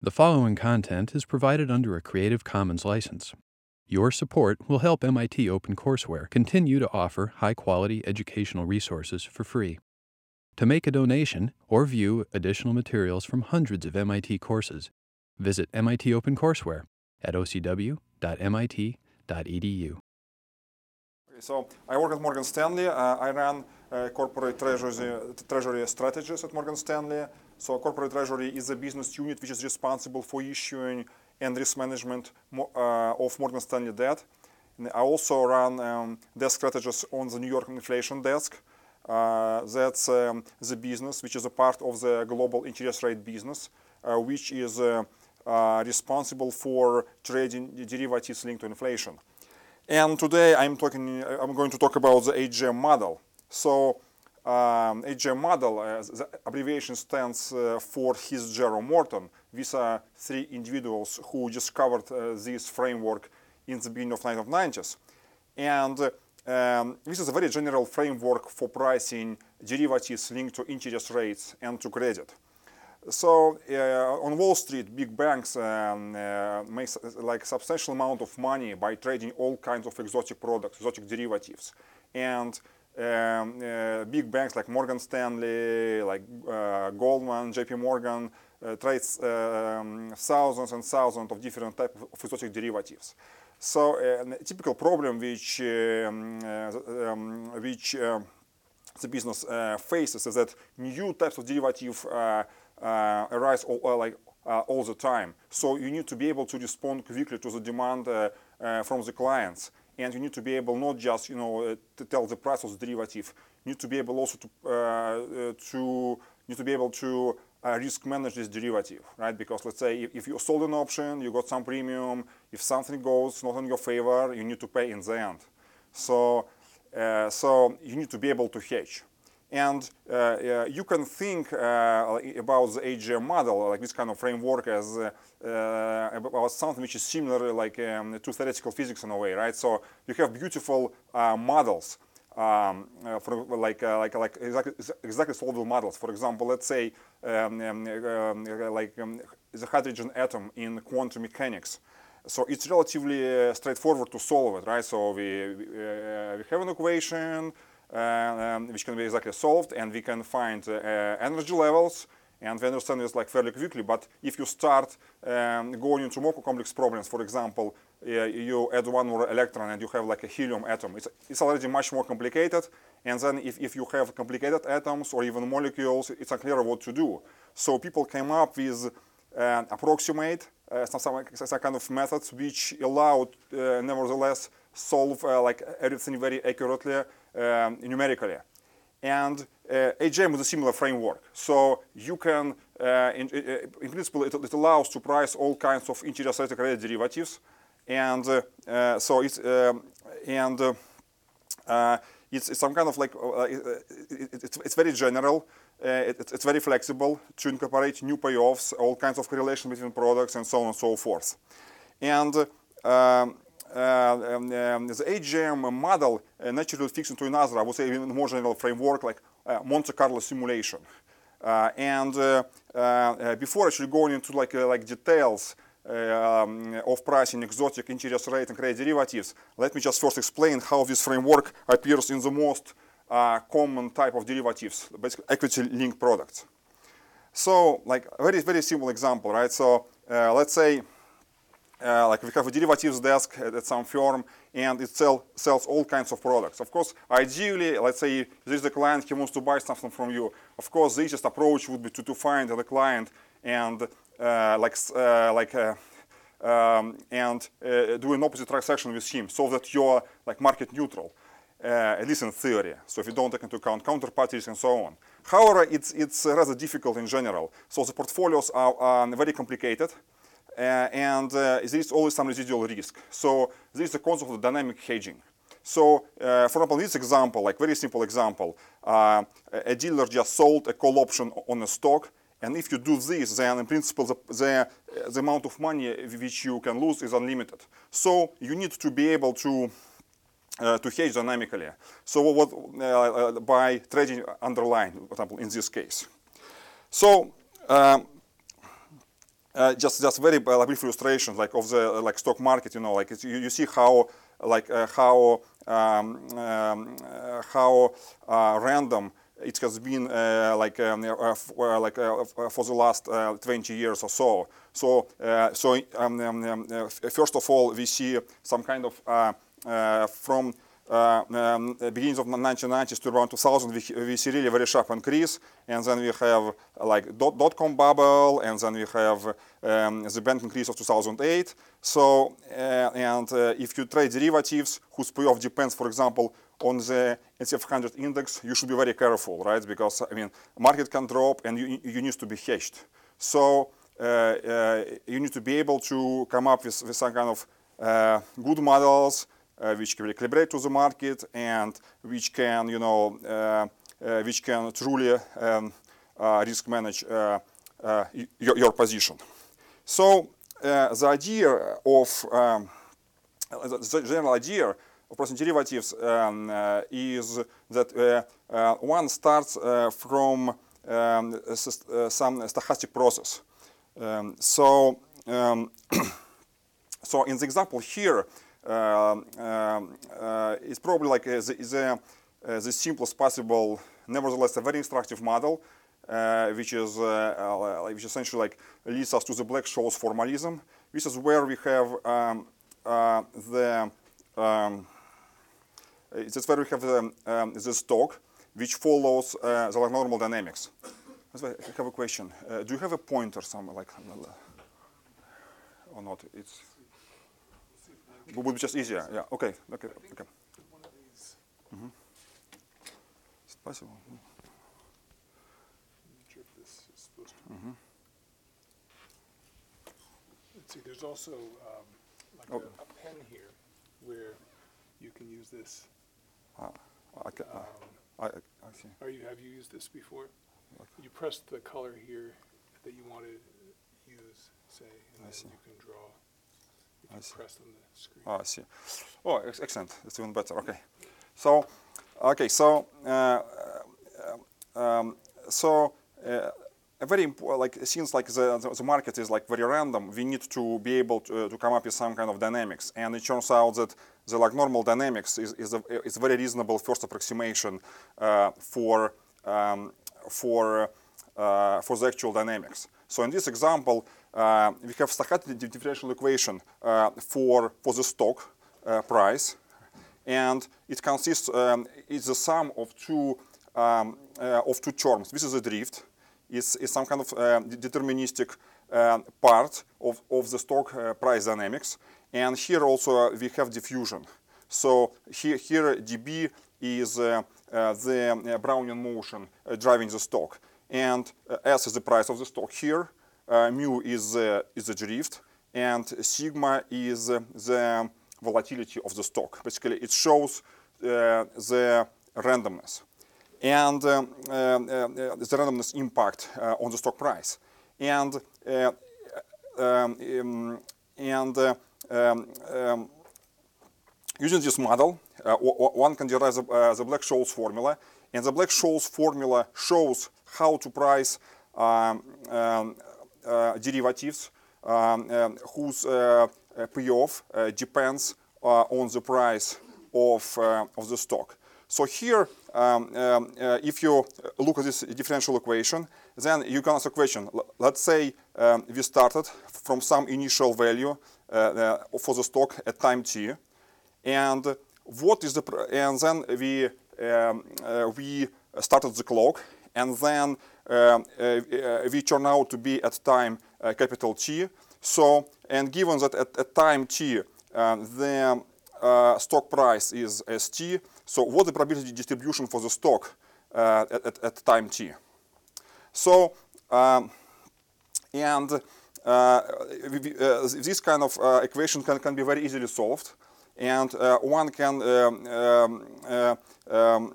The following content is provided under a Creative Commons license. Your support will help MIT OpenCourseware continue to offer high quality educational resources for free. To make a donation or view additional materials from hundreds of MIT courses, visit MIT OpenCourseware at ocw.mit.edu. So I work at Morgan Stanley. Uh, I run uh, corporate treasury, treasury strategies at Morgan Stanley. So a corporate treasury is a business unit which is responsible for issuing and risk management uh, of Morgan Stanley debt. And I also run um, desk strategies on the New York inflation desk. Uh, that's um, the business which is a part of the global interest rate business, uh, which is uh, uh, responsible for trading derivatives linked to inflation. And today I'm talking, I'm going to talk about the HJM model. So um, model, uh, the abbreviation stands uh, for Heath Jarrow Morton. These are three individuals who discovered uh, this framework in the beginning of 1990s. And um, this is a very general framework for pricing derivatives linked to interest rates and to credit. So uh, on Wall Street, big banks um, uh, make like substantial amount of money by trading all kinds of exotic products, exotic derivatives, and um, uh, big banks like Morgan Stanley, like uh, Goldman, J.P. Morgan uh, trades um, thousands and thousands of different types of exotic derivatives. So a typical problem which um, um which the business faces is that new types of derivative uh, arise all, uh, like uh, all the time. So you need to be able to respond quickly to the demand from the clients and you need to be able not just you know to tell the price of the derivative. You need to be able also to uh, to need to be able to uh, risk manage this derivative, right? Because let's say if, if, you sold an option, you got some premium. If something goes not in your favor, you need to pay in the end. So uh, so you need to be able to hedge. And uh, uh, you can think uh, about the HJM model, like this kind of framework, as about something which is similar, like um, to theoretical physics in a way, right? So you have beautiful models. Um, uh, for like uh, like like exactly exactly solvable models. For example, let's say um, um, uh, like um, the hydrogen atom in quantum mechanics. So it's relatively straightforward to solve it, right? So we we, we have an equation. Um, which can be exactly solved, and we can find uh, energy levels, and we understand this like fairly quickly. But if you start um, going into more complex problems, for example, uh, you add one more electron and you have like a helium atom. It's, it's already much more complicated. And then if, if you have complicated atoms or even molecules, it's unclear what to do. So people came up with uh, approximate uh, some, some, some, kind of methods which allowed uh, nevertheless solve uh, like everything very accurately um, numerically. And uh, HJM is a similar framework. So you can, uh, in, in, principle, it, it, allows to price all kinds of interest rate credit derivatives. And uh, so it's, um, and it's, it's, some kind of like, it, it's, it's very general. Uh, it, it's very flexible to incorporate new payoffs, all kinds of correlation between products, and so on and so forth. And uh, um, the HJM model naturally fits into another, I would say, even more general framework like Monte Carlo simulation. and before actually going into like like details of pricing exotic interest rate and credit derivatives, let me just first explain how this framework appears in the most uh, common type of derivatives, basically equity-linked products. So, like very very simple example, right? So uh, let's say uh, like we have a derivatives desk at, at some firm and it sell, sells all kinds of products. Of course, ideally, let's say there's a client, he wants to buy something from you. Of course, the easiest approach would be to, to find the client and uh, like, uh, like uh, um, and uh, do an opposite transaction with him so that you're like market neutral, uh, at least in theory. So if you don't take into account counterparties and so on. However, it's, it's rather difficult in general. So the portfolios are very complicated. Uh, and uh, there is always some residual risk. So there is a concept of dynamic hedging. So, uh, for example, this example, like very simple example, uh, a dealer just sold a call option on a stock, and if you do this, then in principle the, the, the amount of money which you can lose is unlimited. So you need to be able to uh, to hedge dynamically. So what uh, by trading underlying, for example, in this case. So. Um, uh, just just very uh, brief illustration like of the uh, like stock market you know like you, you see how like uh, how um, um, uh, how random it has been like um, like for the last uh, 20 years or so. So so um, um, um, first of all we see some kind of from uh, um, the beginnings of 1990s to around 2000 we, we see really very sharp increase and then we have like dot, dot com bubble and then we have um, the bank increase of 2008 so uh, and uh, if you trade derivatives whose payoff depends for example on the S&P 500 index you should be very careful right? Because I mean market can drop and you, you need to be hedged. So uh, uh, you need to be able to come up with, with some kind of uh, good models which can recalibrate to the market and which can, you know, uh, uh, which can truly um, uh, risk manage uh, uh, your, your position. So uh, the idea of um, the general idea of pricing derivatives um, uh, is that uh, uh, one starts uh, from um, uh, some stochastic process. Um, so, um, so in the example here, uh, it's probably like uh, the, the, uh, the simplest possible, nevertheless a very instructive model, uh, which is uh, uh, which essentially like leads us to the Black-Scholes formalism. This is where we have um, uh, the um, it's where we have the, um, the stock which follows uh, the normal dynamics. I have a question. Uh, do you have a pointer somewhere, like, or not? It's would be just easier. Yeah. Okay. Okay. Okay. Mm -hmm. Possible? Mm -hmm. Let's see. There's also um, like oh. a, a, pen here where you can use this. Ah, I, can, uh, um, I, I, I see. Are you have you used this before? Okay. You press the color here that you want to use, say, and then you can draw. I see. press on the screen. Oh, I see. Oh, ex- excellent. That's even better. Okay. So, okay. So, uh, um, um, so uh, a very important, like since like the, the market is like very random, we need to be able to, to come up with some kind of dynamics. And it turns out that the like normal dynamics is is a, is a very reasonable first approximation uh, for um, for uh, for the actual dynamics. So in this example, uh, we have stochastic di- differential equation uh, for for the stock uh, price, and it consists um, it's the sum of two um, uh, of two terms. This is a drift. It's, it's some kind of deterministic um, part of, of the stock uh, price dynamics. And here also uh, we have diffusion. So here, here dB is uh, uh, the uh, Brownian motion uh, driving the stock. And uh, S is the price of the stock here. Uh, mu is, is the drift. And sigma is the volatility of the stock. Basically, it shows uh, the randomness and um, the randomness impact on the stock price. And um, and using this model, uh, one can derive the, uh, the Black-Scholes formula, and the Black-Scholes formula shows how to price um, um, derivatives um, whose payoff depends on the price of, of the stock. So here, um, um, uh, if you look at this differential equation, then you can ask a question. L- Let's say um, we started from some initial value uh, uh, for the stock at time t, and what is the and then we um, uh, we started the clock, and then um, uh, uh, turn out to be at time uh, capital T. So and given that at, at time t the stock price is st, so what the probability distribution for the stock at, at, at time t? So um, and uh, this kind of uh, equation can, can be very easily solved, and uh, one can um, um, um,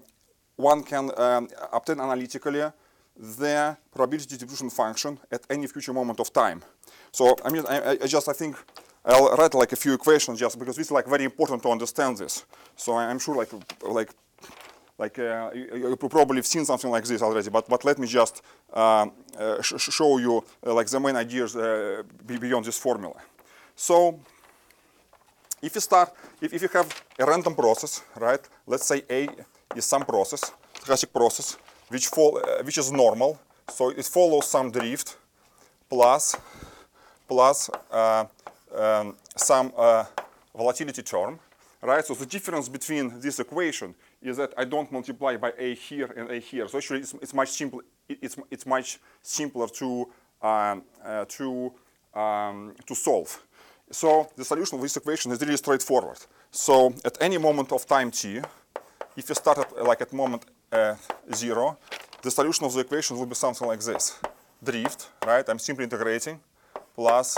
one can um, obtain analytically the probability distribution function at any future moment of time. So I mean, I, I- just I think I'll write like a few equations just because is like very important to understand this. So I'm sure like like like uh, you, you probably have seen something like this already, but, but let me just um, uh, sh show you uh, like the main ideas uh, beyond this formula. So if you start, if, if you have a random process, right? Let's say A is some process, stochastic process, which, uh, which is normal, so it follows some drift plus plus uh, um, some uh, volatility term, right? So the difference between this equation is that I don't multiply by a here and a here. So actually, it's, it's much simpler. It's it's much simpler to um, uh, to um, to solve. So the solution of this equation is really straightforward. So at any moment of time t, if you start at like at moment uh, zero, the solution of the equation will be something like this: drift, right? I'm simply integrating plus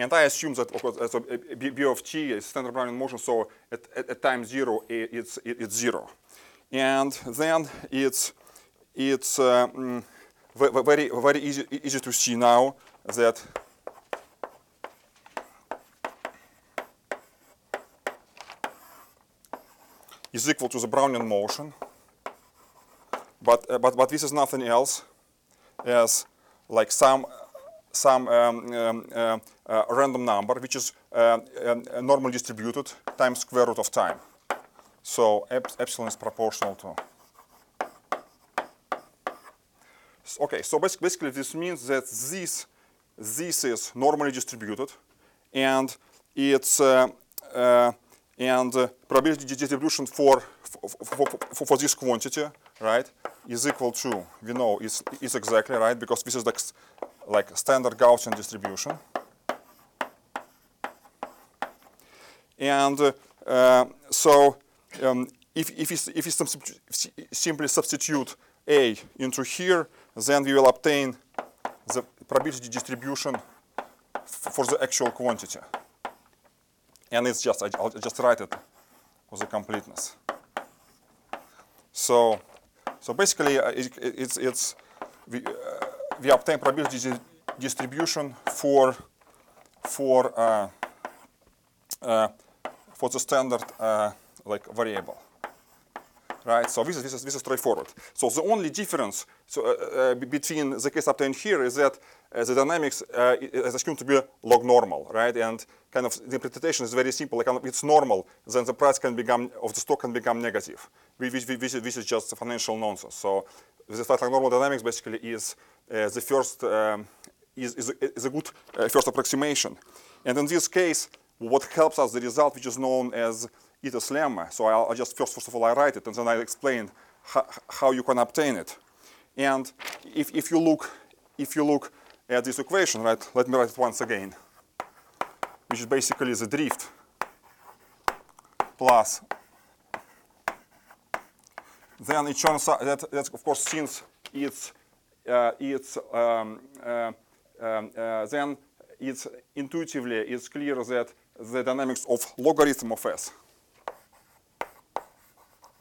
And I assume that of course, so b, of t is standard Brownian motion, so at, at, at time zero it's it, it's zero, and then it's it's uh, mm, ve- ve- very very easy easy to see now that is equal to the Brownian motion, but uh, but but this is nothing else as like some some um, um, uh, uh, random number which is uh, uh, normally distributed times square root of time. So ep- epsilon is proportional to. Okay, so bas- basically this means that this this is normally distributed, and it's uh, and uh, probability distribution for for, for, for this quantity, right, is equal to we know is is exactly right because this is like like standard Gaussian distribution. And uh, uh, so um, if, if, you, if simply substitute A into here, then we will obtain the probability distribution for the actual quantity. And it's just, I- I'll just write it for the completeness. So, so basically, uh, it, it's, it's we, uh, we obtain probability di- distribution for for uh, uh, for the standard uh, like variable, right? So this is, this is this is straightforward. So the only difference so, uh, between the case obtained here is that the dynamics uh, is assumed to be log normal, right? And kind of the interpretation is very simple. Like it's normal, then the price can become of the stock can become negative. Which, is- just financial nonsense. So the flat like normal dynamics basically is uh, the first um, is, is, a, is a good uh, first approximation. And in this case, what helps us the result which is known as Ito's lemma. So I'll, I'll just first, first of all, I write it and then I explain how, how you can obtain it. And if, if you look if you look at this equation, right, let me write it once again, which is basically the drift plus then it turns out that, that of course since it's uh, it's um, uh, um, uh, then it's intuitively it's clear that the dynamics of logarithm of s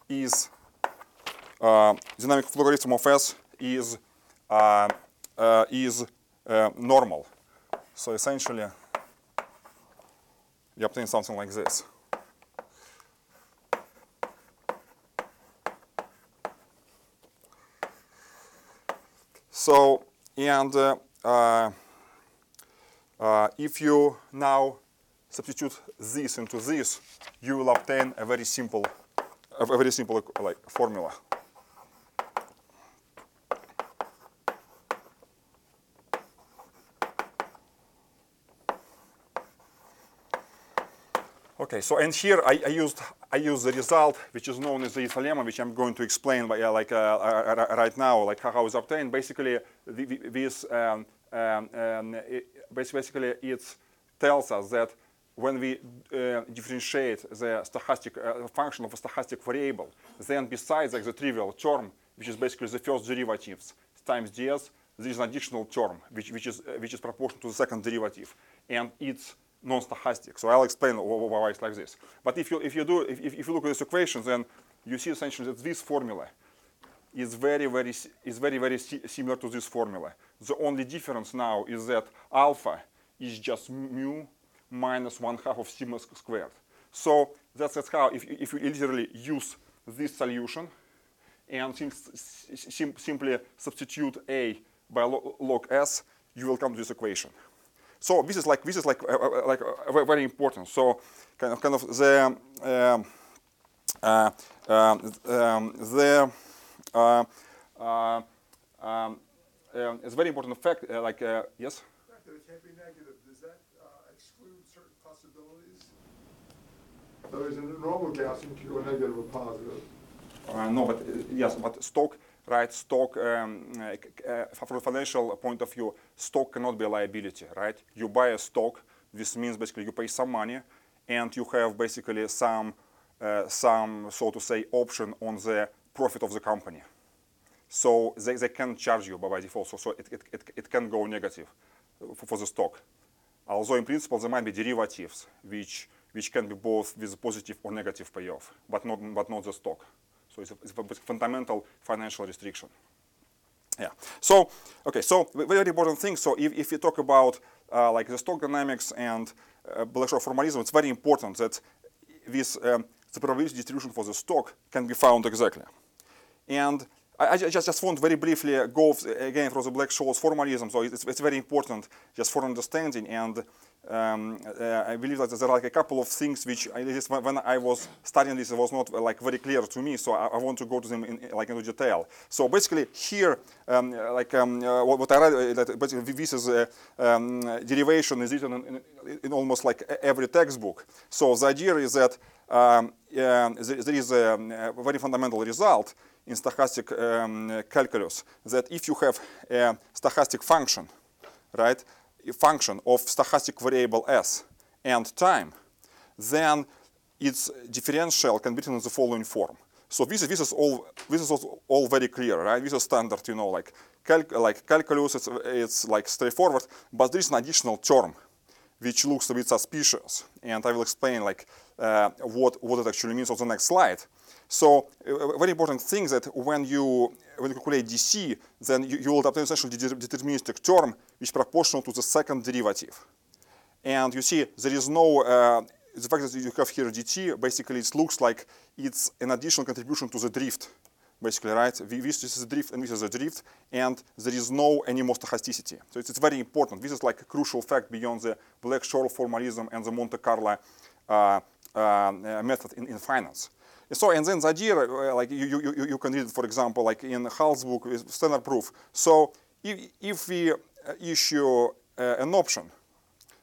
is uh, dynamic of logarithm of s is uh, uh, is uh, normal. So essentially, you obtain something like this. So, and uh, uh, uh, if you now substitute this into this, you will obtain a very simple, a very simple like formula. Okay, so and here I, I used I used the result which is known as the lemma, which I'm going to explain by, uh, like uh, uh, uh, right now, like how, it's obtained. Basically, the, this um, um, um, it, basically it tells us that when we uh, differentiate the stochastic uh, function of a stochastic variable, then besides like the trivial term, which is basically the first derivatives times ds, there is an additional term which, which is which is proportional to the second derivative, and it's non-stochastic. So I'll explain wh- wh- why it's like this. But if you if you do if, if you look at this equation, then you see essentially that this formula is very very is very very similar to this formula. The only difference now is that alpha is just mu minus one half of sigma squared. So that's, that's how if, if you literally use this solution and sim- sim- simply substitute a by log s, you will come to this equation. So this is like this is like uh, uh, like uh, ve- very important. So kind of kind of the um, uh, um, um, the uh, uh, um, um, it's very important fact. Uh, like uh, yes. The fact that it can't be negative, does that uh, exclude certain possibilities? Words, in a normal Gaussian, you go negative or positive. Uh, no, but uh, yes, but stock, right? Stock, um, uh, uh, from a financial point of view, stock cannot be a liability, right? You buy a stock. This means basically you pay some money, and you have basically some, uh, some so to say, option on the profit of the company. So they, they can charge you by, default. So, so it, it, it, it can go negative for, for the stock. Although in principle there might be derivatives which which can be both with positive or negative payoff, but not but not the stock. So it's a, it's a fundamental financial restriction. Yeah. So okay. So very important thing. So if, if you talk about uh, like the stock dynamics and uh, Black-Scholes formalism, it's very important that this um, the probability distribution for the stock can be found exactly. And I, I just, just want very briefly go again for the Black-Scholes formalism. So it's, it's very important just for understanding. And um, uh, I believe that there are like a couple of things which I, when I was studying this, it was not uh, like very clear to me. So I, I want to go to them in, in- like into detail. So basically here, um, uh, like um, uh, what, what I read, uh, that basically this is a um, derivation is written in, in, almost like every textbook. So the idea is that um, um, there, there is a, a very fundamental result in stochastic calculus that if you have a stochastic function, right, function of stochastic variable s and time, then its differential can be written in the following form. So this is this is all this is all, very clear, right? This is standard, you know, like calc, like calculus. It's it's like straightforward, but there is an additional term which looks a bit suspicious, and I will explain like uh, what what it actually means on the next slide. So uh, very important thing that when you when you calculate DC, then you, you will obtain essentially deterministic term is proportional to the second derivative. And you see there is no uh, the fact that you have here dt basically it looks like it's an additional contribution to the drift basically right? This is a drift and this is a drift and there is no any more stochasticity. So it's, it's very important. This is like a crucial fact beyond the black-scholes formalism and the monte carlo uh, uh, method in, in finance. So and then the idea uh, like you, you, you, can read for example like in Hull's book standard proof. So if, if we issue uh, an option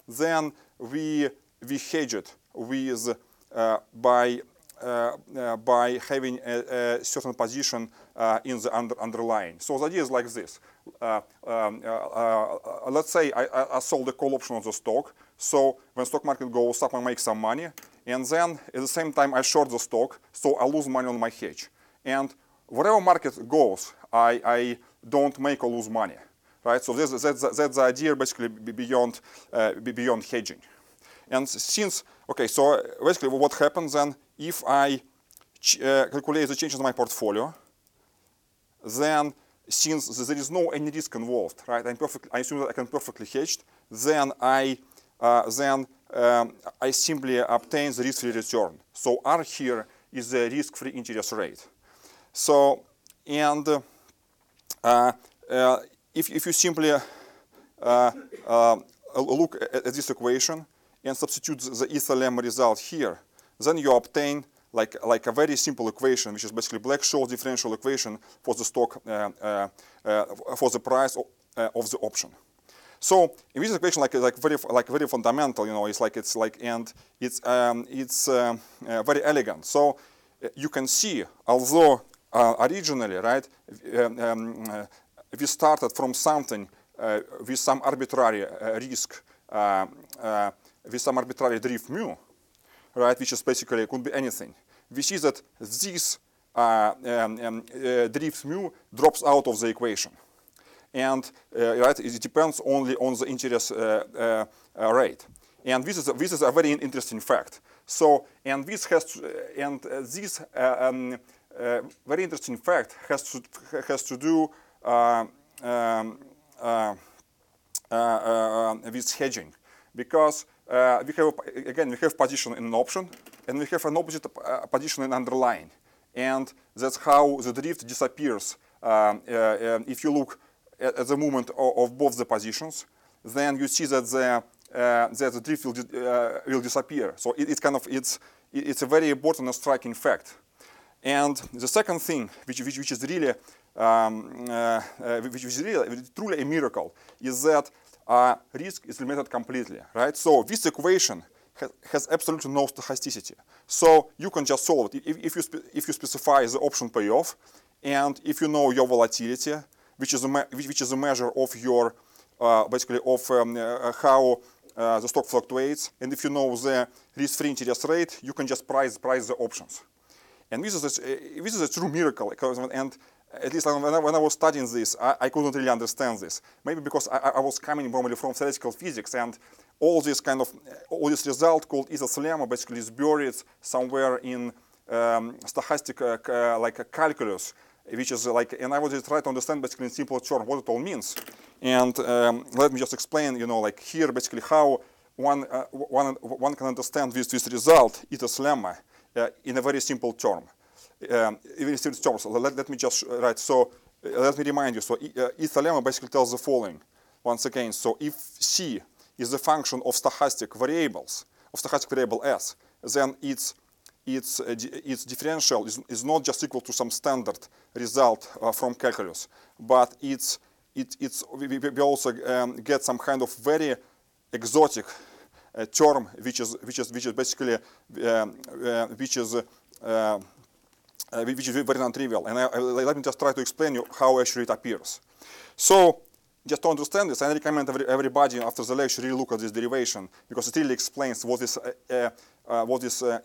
then we we hedge it with uh, by uh, by having a, a certain position in the under, underlying. So the idea is like this. Um, let's say I, I- sold a call option on the stock. So when stock market goes up, I make some money, and then at the same time I short the stock, so I lose money on my hedge. And wherever market goes, I, I don't make or lose money, right? So that's, that's, that's the idea basically beyond uh, beyond hedging. And since, okay, so basically what happens then if I uh, calculate the changes in my portfolio, then since there is no any risk involved, right? I'm perfect, I assume that I can perfectly hedge. Then I uh, then um, I simply obtain the risk-free return. So R here is the risk-free interest rate. So and uh, uh, if, if you simply uh, uh, look at, at this equation and substitute the lemma result here, then you obtain like, like a very simple equation, which is basically Black-Scholes differential equation for the stock, uh, for the price of, of the option. So in this equation, like like very like very fundamental, you know, it's like it's like and it's um, it's um, uh, very elegant. So you can see, although uh, originally, right, um, uh, we started from something uh, with some arbitrary uh, risk, uh, uh, with some arbitrary drift mu, right, which is basically could be anything. We see that this uh, um, um, uh, drift mu drops out of the equation and right, it depends only on the interest rate. And this is a, this is a very interesting fact. So, and this has to, and this um, very interesting fact has to has to do uh, um, uh, uh, uh, with hedging, because we have again we have position in an option, and we have an opposite position in underlying. And that's how the drift disappears. Um, um, if you look at, the movement of, both the positions, then you see that the, drift will, di will disappear. So it, it's kind of, it's, it's a very important and striking fact. And the second thing, which, which, which is really, um, uh, uh, which is really truly a miracle, is that uh, risk is limited completely, right? So this equation has, has absolutely no stochasticity. So you can just solve it. If, if, you, if you specify the option payoff, and if you know your volatility, which is a, which is a measure of your, uh, basically of um, uh, how the stock fluctuates, and if you know the risk-free interest rate, you can just price, price the options. And this is a, this is a true miracle. And at least when I, when I was studying this, I, I, couldn't really understand this. Maybe because I, I, was coming normally from theoretical physics and all this kind of, all this result called lemma basically is buried somewhere in um, stochastic uh, like a calculus, which is like, and I was just trying to understand basically in simple terms what it all means. And um, let me just explain, you know, like here basically how one, uh, one, one can understand this, this result, uh, in a very simple term um, even simple terms. Let, let me just write. So uh, let me remind you. So uh, lemma basically tells the following. Once again, so if C is a function of stochastic variables, of stochastic variable S, then its its, uh, its differential is, is not just equal to some standard result uh, from calculus, but it's, it, it's, we, we also um, get some kind of very exotic uh, term, which is, which is, which is basically, uh, which is uh, uh, which is very non-trivial. And I, I, let me just try to explain you how actually it appears. So just to understand this, I recommend every, everybody after the lecture really look at this derivation because it really explains what this, uh, uh, uh what this uh,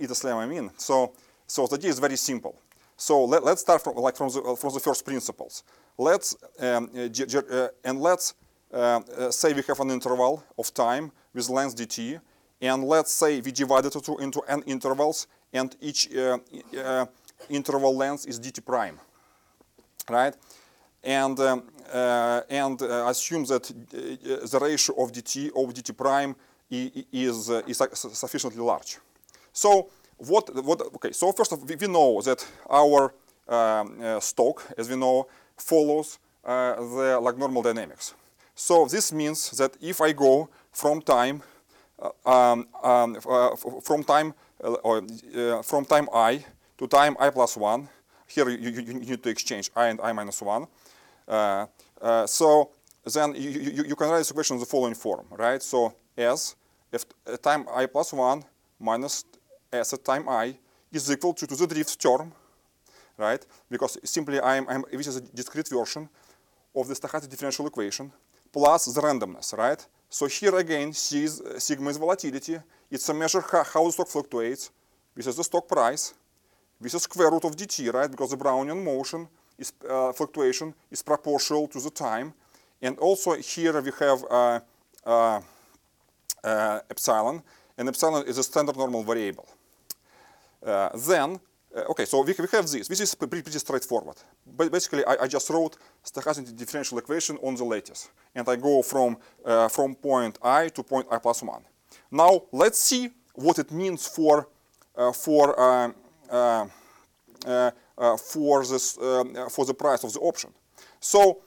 mean. So, so the idea is very simple. So let, us start from like from the uh, from the first principles. Let's um, uh, and let's say we have an interval of time with length dt, and let's say we divide it into, n intervals, and each interval length is dt prime, right? And, um, uh, and uh, assume that uh, the ratio of dt of dt prime is, uh, is sufficiently large. So what, what, okay, so first of all, we know that our um, uh, stock, as we know, follows uh, the like normal dynamics. So this means that if I go from time, um, um, from time, or from time i to time i plus 1. Here you, you, you need to exchange i and i minus 1. Uh, uh, so then you, you, you, can write this equation in the following form, right? So s if time i plus 1 minus s at time i is equal to, to the drift term, right? Because simply I'm, this is a discrete version of the stochastic differential equation plus the randomness, right? So here again, C is, sigma is volatility. It's a measure how, how the stock fluctuates. This is the stock price This is square root of dt, right? Because the Brownian motion is uh, fluctuation is proportional to the time. And also here we have uh, uh, uh epsilon, and epsilon is a standard normal variable. Uh, then, uh, okay, so we, we have this. This is pretty, pretty straightforward. But basically, I, I, just wrote stochastic differential equation on the lattice. And I go from, from point i to point i plus 1. Now, let's see what it means for, for um, uh, uh, uh, for this for the price of the option. So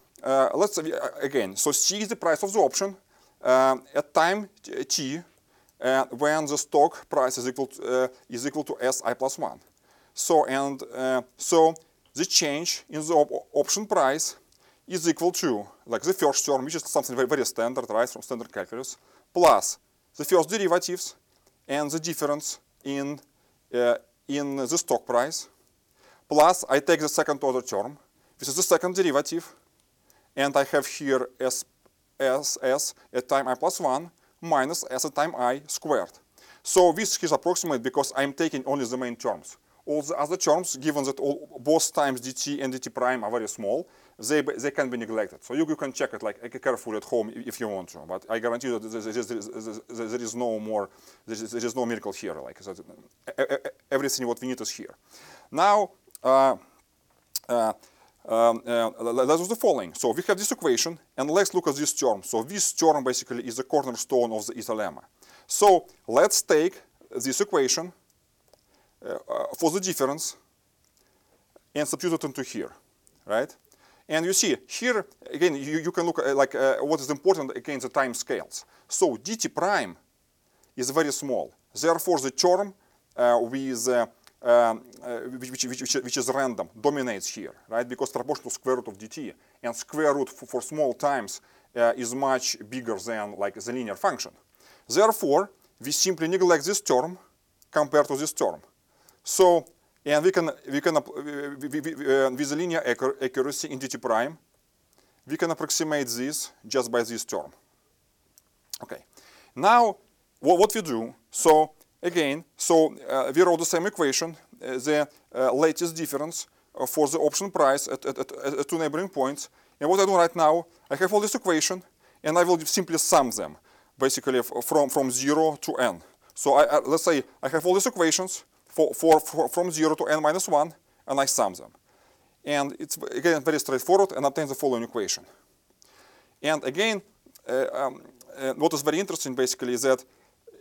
let's again. So C is the price of the option at time t when the stock price is equal to, is equal to S i plus one. So and so the change in the op option price is equal to, like the first term, which is something very, very standard, right, from standard calculus, plus the first derivatives and the difference in uh, in the stock price, plus I take the second order term, which is the second derivative, and I have here s, s, s at time i plus 1 minus s at time i squared. So this is approximate because I'm taking only the main terms. All the other terms, given that all, both times dt and dt prime are very small, they, they can be neglected. So you, you can check it like carefully at home if you want to. But I guarantee you that there is, there is no more, there is, there is no miracle here. Like so everything what we need is here. Now, uh, uh, um, uh, let's do the following. So we have this equation, and let's look at this term. So this term basically is the cornerstone of the Ito's lemma. So let's take this equation, uh, for the difference and substitute it into here, right? And you see here again, you, you can look at, like uh, what is important again the time scales. So dt prime is very small. Therefore, the term uh, with uh, um, uh, which, which, which, which is random dominates here, right? Because proportional square root of dt and square root for, for small times uh, is much bigger than like the linear function. Therefore, we simply neglect this term compared to this term. So, and we can, we can we, uh, with linear accuracy in dt prime, we can approximate this just by this term. Okay. Now, what, what we do, so again, so uh, we wrote the same equation, uh, the uh, latest difference uh, for the option price at, at, at, at, two neighboring points. And what I do right now, I have all this equation, and I will simply sum them, basically from, from 0 to n. So I, let's say I have all these equations for, for, for, from 0 to n minus 1, and I sum them. And it's, again, very straightforward, and obtain the following equation. And again, uh, um, uh, what is very interesting basically is that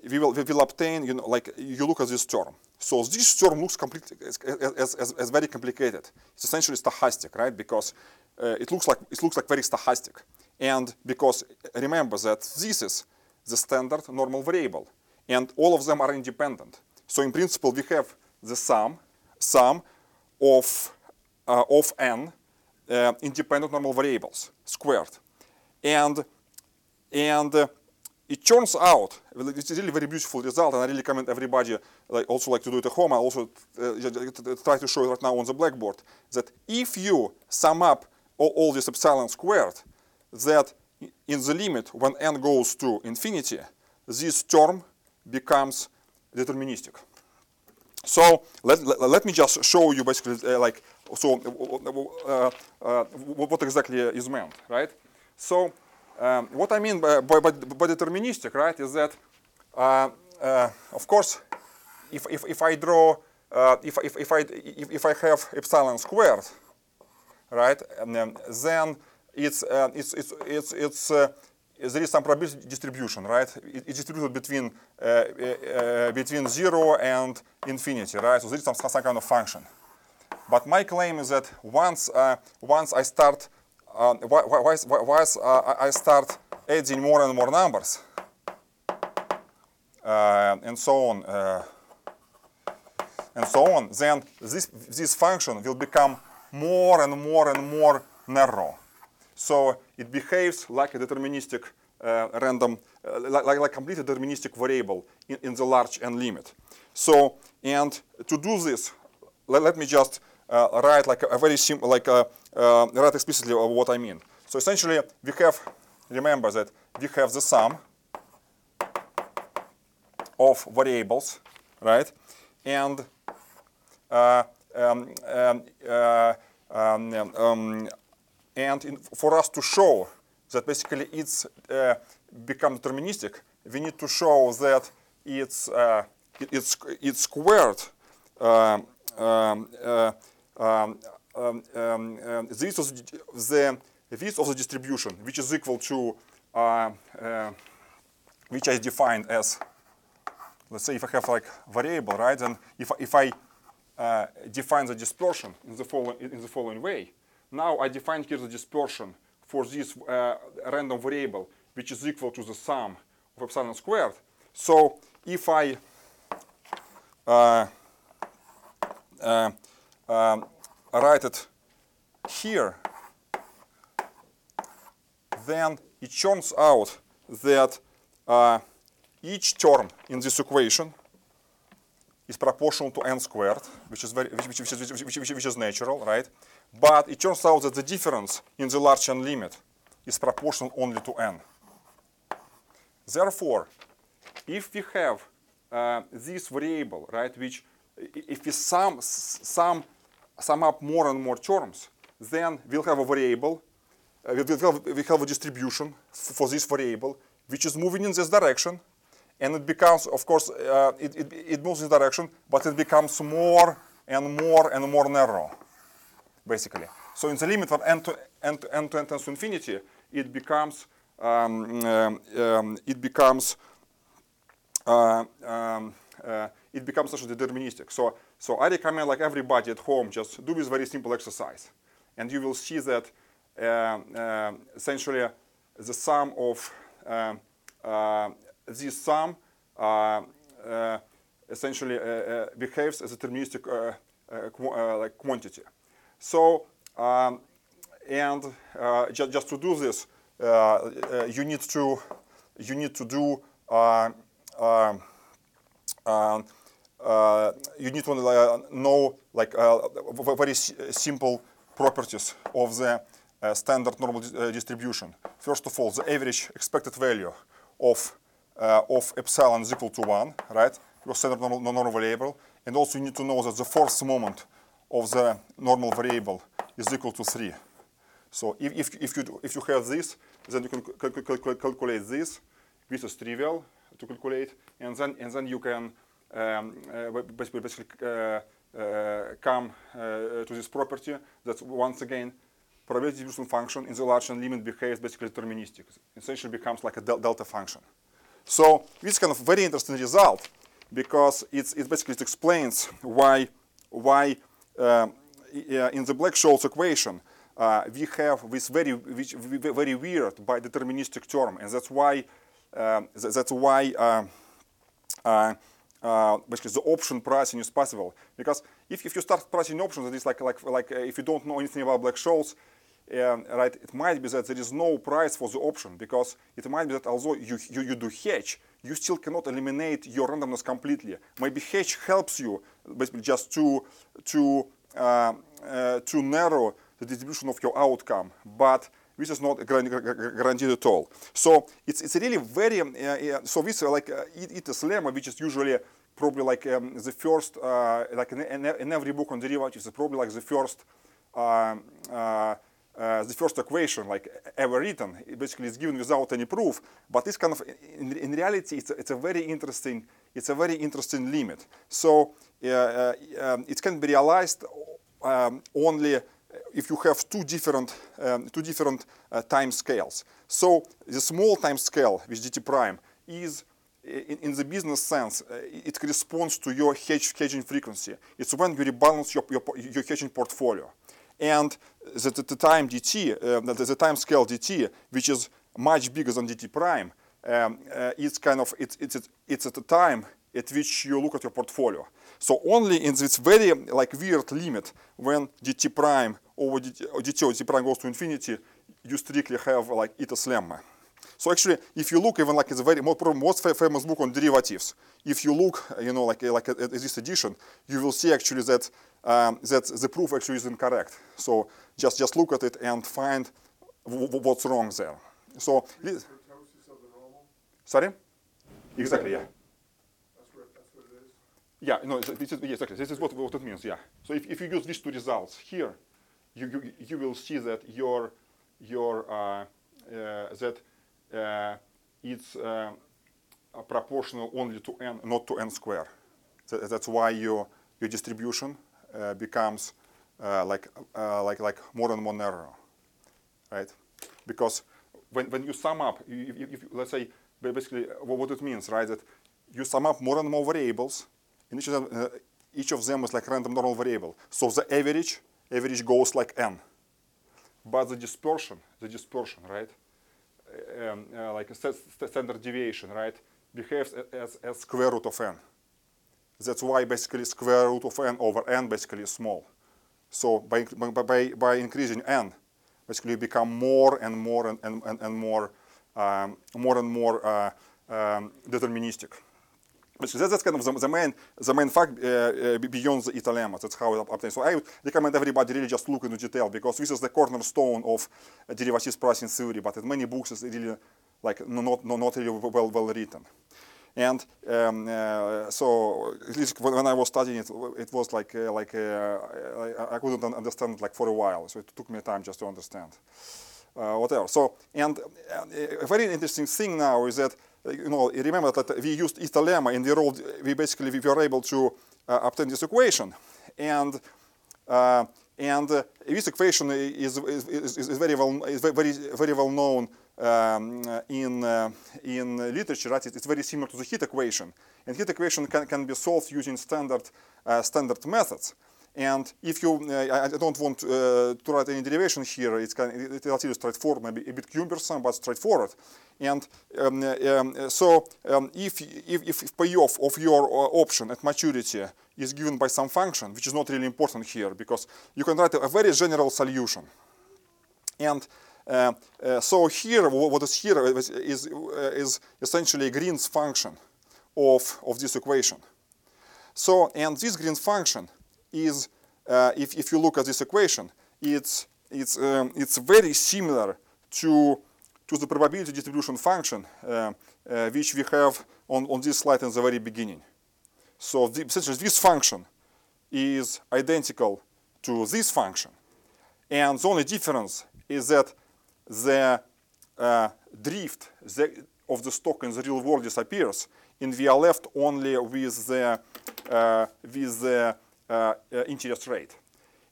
we will, we will obtain, you know, like you look at this term. So this term looks complete, as, as, as, as very complicated. It's essentially stochastic, right? Because uh, it looks like it looks like very stochastic, and because remember that this is the standard normal variable, and all of them are independent. So in principle, we have the sum sum of uh, of n uh, independent normal variables squared, and and uh, it turns out, it's a really very beautiful result, and I really recommend everybody like, also like to do it at home. I also uh, try to show it right now on the blackboard, that if you sum up all, all this epsilon squared, that in the limit when n goes to infinity, this term becomes deterministic. So let, let, let, me just show you basically uh, like so uh, uh, what exactly is meant, right? So um, what I mean by, by, by, deterministic, right, is that, uh, uh, of course, if, if, if I draw, uh, if, if, if, I, if, if I have epsilon squared, right, and, um, then it's, uh, it's, it's, it's, it's uh, there is some probability distribution, right? It, it's distributed between, uh, between 0 and infinity, right? So there is some, some kind of function. But my claim is that once, once I start uh, once, once uh, I start adding more and more numbers, uh, and so on, uh, and so on, then this, this function will become more and more and more narrow. So it behaves like a deterministic uh, random, uh, like, like, like complete deterministic variable in, in the large n limit. So, and to do this, let, let me just uh, write like a very simple, like a, uh, write explicitly what I mean. So essentially, we have, remember that we have the sum of variables, right? And uh, um, um, uh, um, um, and in, for us to show that basically it's uh, become deterministic, we need to show that it's uh, it, it's it's squared um, um, um, um, um, um, this is the width of the distribution, which is equal to uh, uh, which I defined as, let's say if I have like variable, right? And if, if I uh, define the dispersion in the, following, in the following way, now I define here the dispersion for this uh, random variable, which is equal to the sum of epsilon squared. So if I uh, uh, um, write it here, then it turns out that uh, each term in this equation is proportional to n squared, which is, very, which, which, which, which, which is natural, right? But it turns out that the difference in the large n limit is proportional only to n. Therefore, if we have uh, this variable, right, which if we sum, sum sum up more and more terms, then we'll have a variable, uh, we'll have, we have a distribution for this variable, which is moving in this direction. And it becomes, of course, uh, it, it, it moves in this direction, but it becomes more and more and more narrow, basically. So in the limit of n to n to n to n to infinity, it becomes um, um, um, it becomes uh, um, uh, it becomes actually deterministic. So So I recommend like everybody at home just do this very simple exercise, and you will see that uh, uh, essentially the sum of um, uh, this sum uh, essentially behaves as a deterministic qu like quantity. So um, and just, just to do this, you need to you need to do um, um, uh, you need to uh, know like uh, very simple properties of the standard normal distribution. First of all, the average expected value of of epsilon is equal to one, right? Your standard normal, normal variable, and also you need to know that the fourth moment of the normal variable is equal to three. So if, if, if, you, if you have this, then you can calculate this. This is trivial to calculate, and then, and then you can um, uh, basically, basically uh, uh, come to this property that once again probability distribution function in the large n limit behaves basically deterministic. Essentially becomes like a del delta function. So this kind of very interesting result because it's, it basically explains why, why in the Black-Scholes equation uh, we have this very, very weird by deterministic term, and that's why um, that's why uh, uh, uh, basically the option pricing is possible. Because if, if you start pricing options, it's like, like, like uh, if you don't know anything about Black-Scholes, um, right, it might be that there is no price for the option because it might be that although you, you, you do hedge, you still cannot eliminate your randomness completely. Maybe hedge helps you basically just to, to, uh, uh, to narrow the distribution of your outcome, but this is not guaranteed at all. So it's, it's really very, uh, so this like uh, Ito's lemma, which is usually probably like um, the first, uh, like in, in, every book on derivatives, it's probably like the first, um, uh, uh, the first equation like ever written. It basically it's given without any proof, but this kind of, in, in reality, it's a, it's a very interesting, it's a very interesting limit. So uh, it can be realized um, only if you have two different, um, two different uh, time scales. So the small time scale with dt prime is, in, in the business sense, uh, it corresponds to your hedge, hedging frequency. It's when you rebalance your, your, your hedging portfolio. And the, the, the time dt, uh, the, the, time scale dt, which is much bigger than dt prime, um, uh, it's kind of, it's, it's, it's at the time at which you look at your portfolio. So only in this very like weird limit when dt prime over dt, dt or dt prime goes to infinity, you strictly have like Ito's lemma. So actually, if you look even like it's a very most famous book on derivatives, if you look, you know, like like at, this edition, you will see actually that um, that the proof actually is incorrect. So just just look at it and find what's wrong there. So. Sorry. Exactly. Yeah. Yeah, no, this is, yes, exactly. This is what, what it means, yeah. So if, if you use these two results here, you, you, you will see that your, your, uh, uh, that uh, it's uh, proportional only to n, not to n square. That's why your, your distribution uh, becomes uh, like, like, like more and more narrow, right? Because when, when you sum up, let's say, basically what it means, right, that you sum up more and more variables, and each of them, uh, each of them is like random normal variable. So the average, average goes like n. But the dispersion, the dispersion, right, um, uh, like a standard deviation, right, behaves as, as square root of n. That's why basically square root of n over n basically is small. So by, by, by increasing n, basically you become more and more and, and, and more, um, more and more uh, um, deterministic. That's, that's kind of the, the, main the main fact uh, uh, beyond the lemma. That's how it obtains. So I would recommend everybody really just look into detail because this is the cornerstone of uh, derivatives pricing theory. But in many books, it's really like not not, not really well well written. And um, uh, so at least when I was studying it, it was like uh, like uh, I, I, couldn't understand it like for a while. So it took me time just to understand whatever. So and a very interesting thing now is that you know, remember that we used Ito lemma and we rolled, we basically we were able to uh, obtain this equation. And uh, and uh, this equation is, is, is, is, very well is very very well known um, uh, in, uh, in literature, right, it's very similar to the heat equation. And heat equation can, can be solved using standard, uh, standard methods. And if you, uh, I, don't want uh, to write any derivation here, it's kind of, it's relatively straightforward, maybe a bit cumbersome, but straightforward. And um, um, so um, if, if, if payoff of your uh, option at maturity is given by some function, which is not really important here, because you can write a, very general solution. And uh, uh, so here, what is here is, is, uh, is essentially Green's function of, of this equation. So, and this Green's function is, uh, if, if you look at this equation, it's, it's, um, it's very similar to, to the probability distribution function uh, uh, which we have on, on this slide in the very beginning. So essentially this function is identical to this function. And the only difference is that the uh, drift the, of the stock in the real world disappears, and we are left only with the, uh, with the interest rate.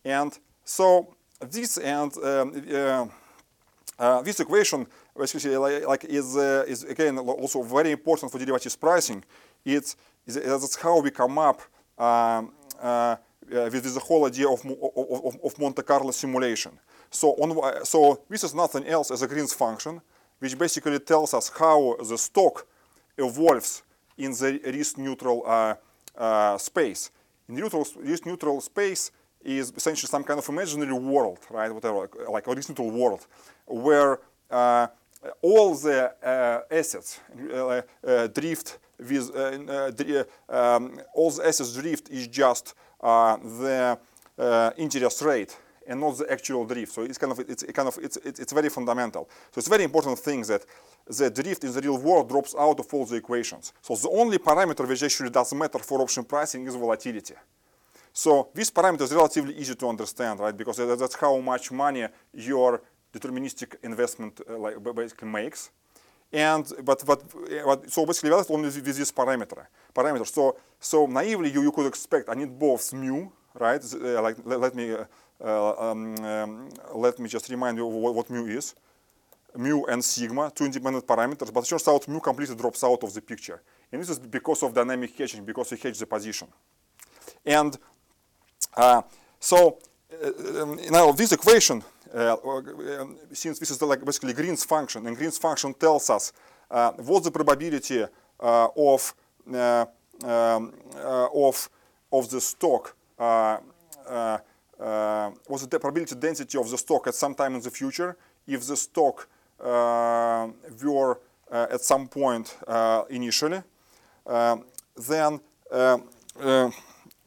And so this and um, uh, this equation basically like is is again also very important for derivatives pricing. It's, it's how we come up um, with the whole idea of, of, of Monte Carlo simulation. So, on, so this is nothing else as a Green's function, which basically tells us how the stock evolves in the risk-neutral uh, uh, space neutral, this neutral space is essentially some kind of imaginary world, right? Whatever, like, a neutral world, where uh, all the uh, assets uh, uh drift with uh, uh, um, all the assets drift is just the interest rate and not the actual drift. So it's kind of it's kind of it's it's very fundamental. So it's very important thing that the drift in the real world drops out of all the equations. So the only parameter which actually does matter for option pricing is volatility. So this parameter is relatively easy to understand, right? Because that's how much money your deterministic investment uh, like basically makes. And but but, but so basically that's only with this parameter. Parameter. So so naively you, you could expect I need both mu, right? Uh, like let, let me uh, uh, um, um, let me just remind you what, what mu is mu and sigma, two independent parameters, but turns out mu completely drops out of the picture. And this is because of dynamic hedging, because we hedge the position. And uh, so uh, um, now this equation, uh, um, since this is like basically Green's function, and Green's function tells us uh, what's the probability uh, of, uh, um, of, of the stock, what's the probability density of the stock at some time in the future if the stock were uh, at some point uh, initially, then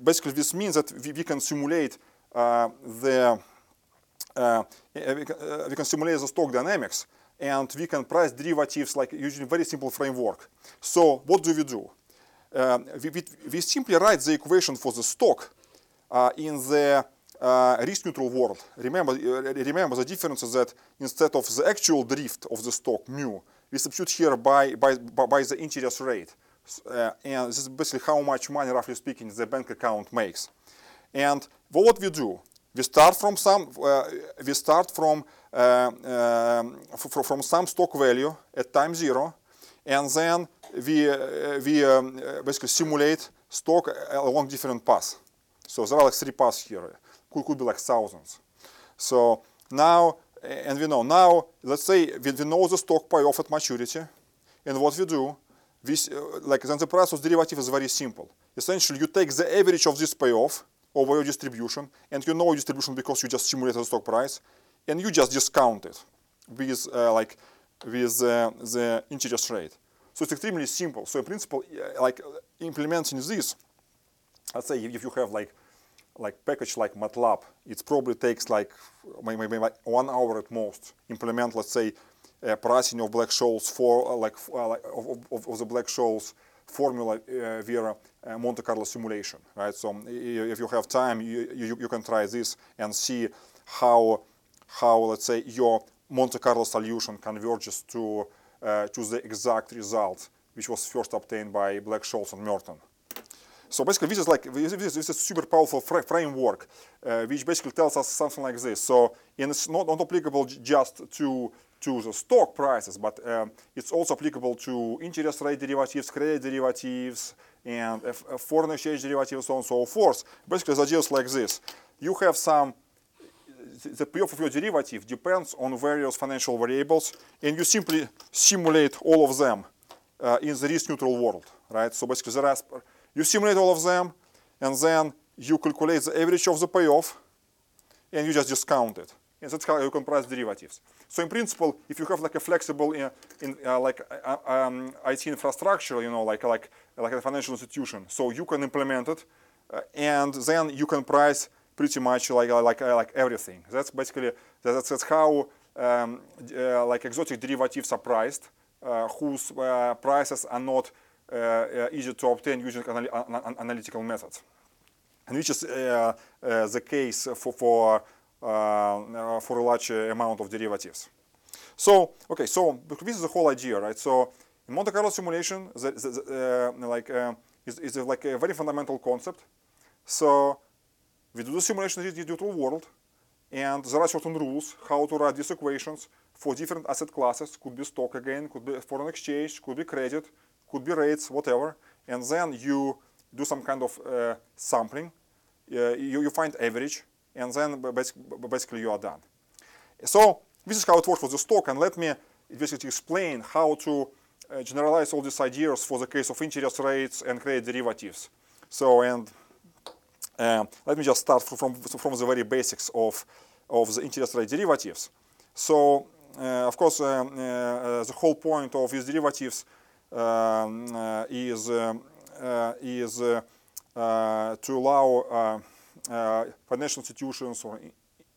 basically this means that we, we can simulate the we can, simulate the stock dynamics and we can price derivatives like using very simple framework. So what do we do? Uh, we, we, we, simply write the equation for the stock uh, in the uh, risk neutral world. Remember, uh, remember the difference is that instead of the actual drift of the stock mu, we substitute here by, by, by the interest rate. Uh, and this is basically how much money, roughly speaking, the bank account makes. And what we do, we start from some, uh, we start from, uh, um, from some stock value at time zero, and then we, uh, we um, basically simulate stock along different paths. So there are like three paths here could, could be like thousands. So now, and we know now, let's say we, we know the stock payoff at maturity, and what we do, this, uh, like then the price of derivative is very simple. Essentially, you take the average of this payoff over your distribution, and you know your distribution because you just simulated the stock price, and you just discount it with uh, like with uh, the interest rate. So it's extremely simple. So in principle, uh, like implementing this, let's say if you have like like package like MATLAB, it probably takes like maybe like one hour at most. Implement, let's say, pricing of Black-Scholes for uh, like, uh, like of, of, of, the Black-Scholes formula uh, via uh, Monte Carlo simulation, right? So if you have time, you, you, you can try this and see how how let's say your Monte Carlo solution converges to uh, to the exact result which was first obtained by Black-Scholes and Merton. So basically, this is like this is, this is a super powerful framework, uh, which basically tells us something like this. So, and it's not, not applicable just to to the stock prices, but um, it's also applicable to interest rate derivatives, credit derivatives, and uh, uh, foreign exchange derivatives, so on and so forth. Basically, the idea is like this: you have some the payoff of your derivative depends on various financial variables, and you simply simulate all of them uh, in the risk-neutral world, right? So basically, the rest, you simulate all of them, and then you calculate the average of the payoff, and you just discount it. And that's how you can price derivatives. So in principle, if you have like a flexible uh, in, uh, like uh, um, IT infrastructure, you know, like like like a financial institution, so you can implement it, uh, and then you can price pretty much like like uh, like everything. That's basically that's, that's how um, uh, like exotic derivatives are priced, uh, whose uh, prices are not uh, uh, easy to obtain using anal- an- analytical methods, and which is uh, uh, the case for for uh, for a large amount of derivatives. So okay, so this is the whole idea, right? So in Monte Carlo simulation, the, the, the, like is, is like a very fundamental concept. So we do the simulation in the neutral world, and there are certain rules how to write these equations for different asset classes. Could be stock again, could be foreign exchange, could be credit, could be rates, whatever. And then you do some kind of uh, sampling. Uh, you, you find average, and then basically, you are done. So this is how it works for the stock, and let me basically explain how to uh, generalize all these ideas for the case of interest rates and credit derivatives. So and um, let me just start from, from the very basics of, of the interest rate derivatives. So, uh, of course, um, uh, the whole point of these derivatives uh, is, uh, is uh, uh, to allow financial institutions or,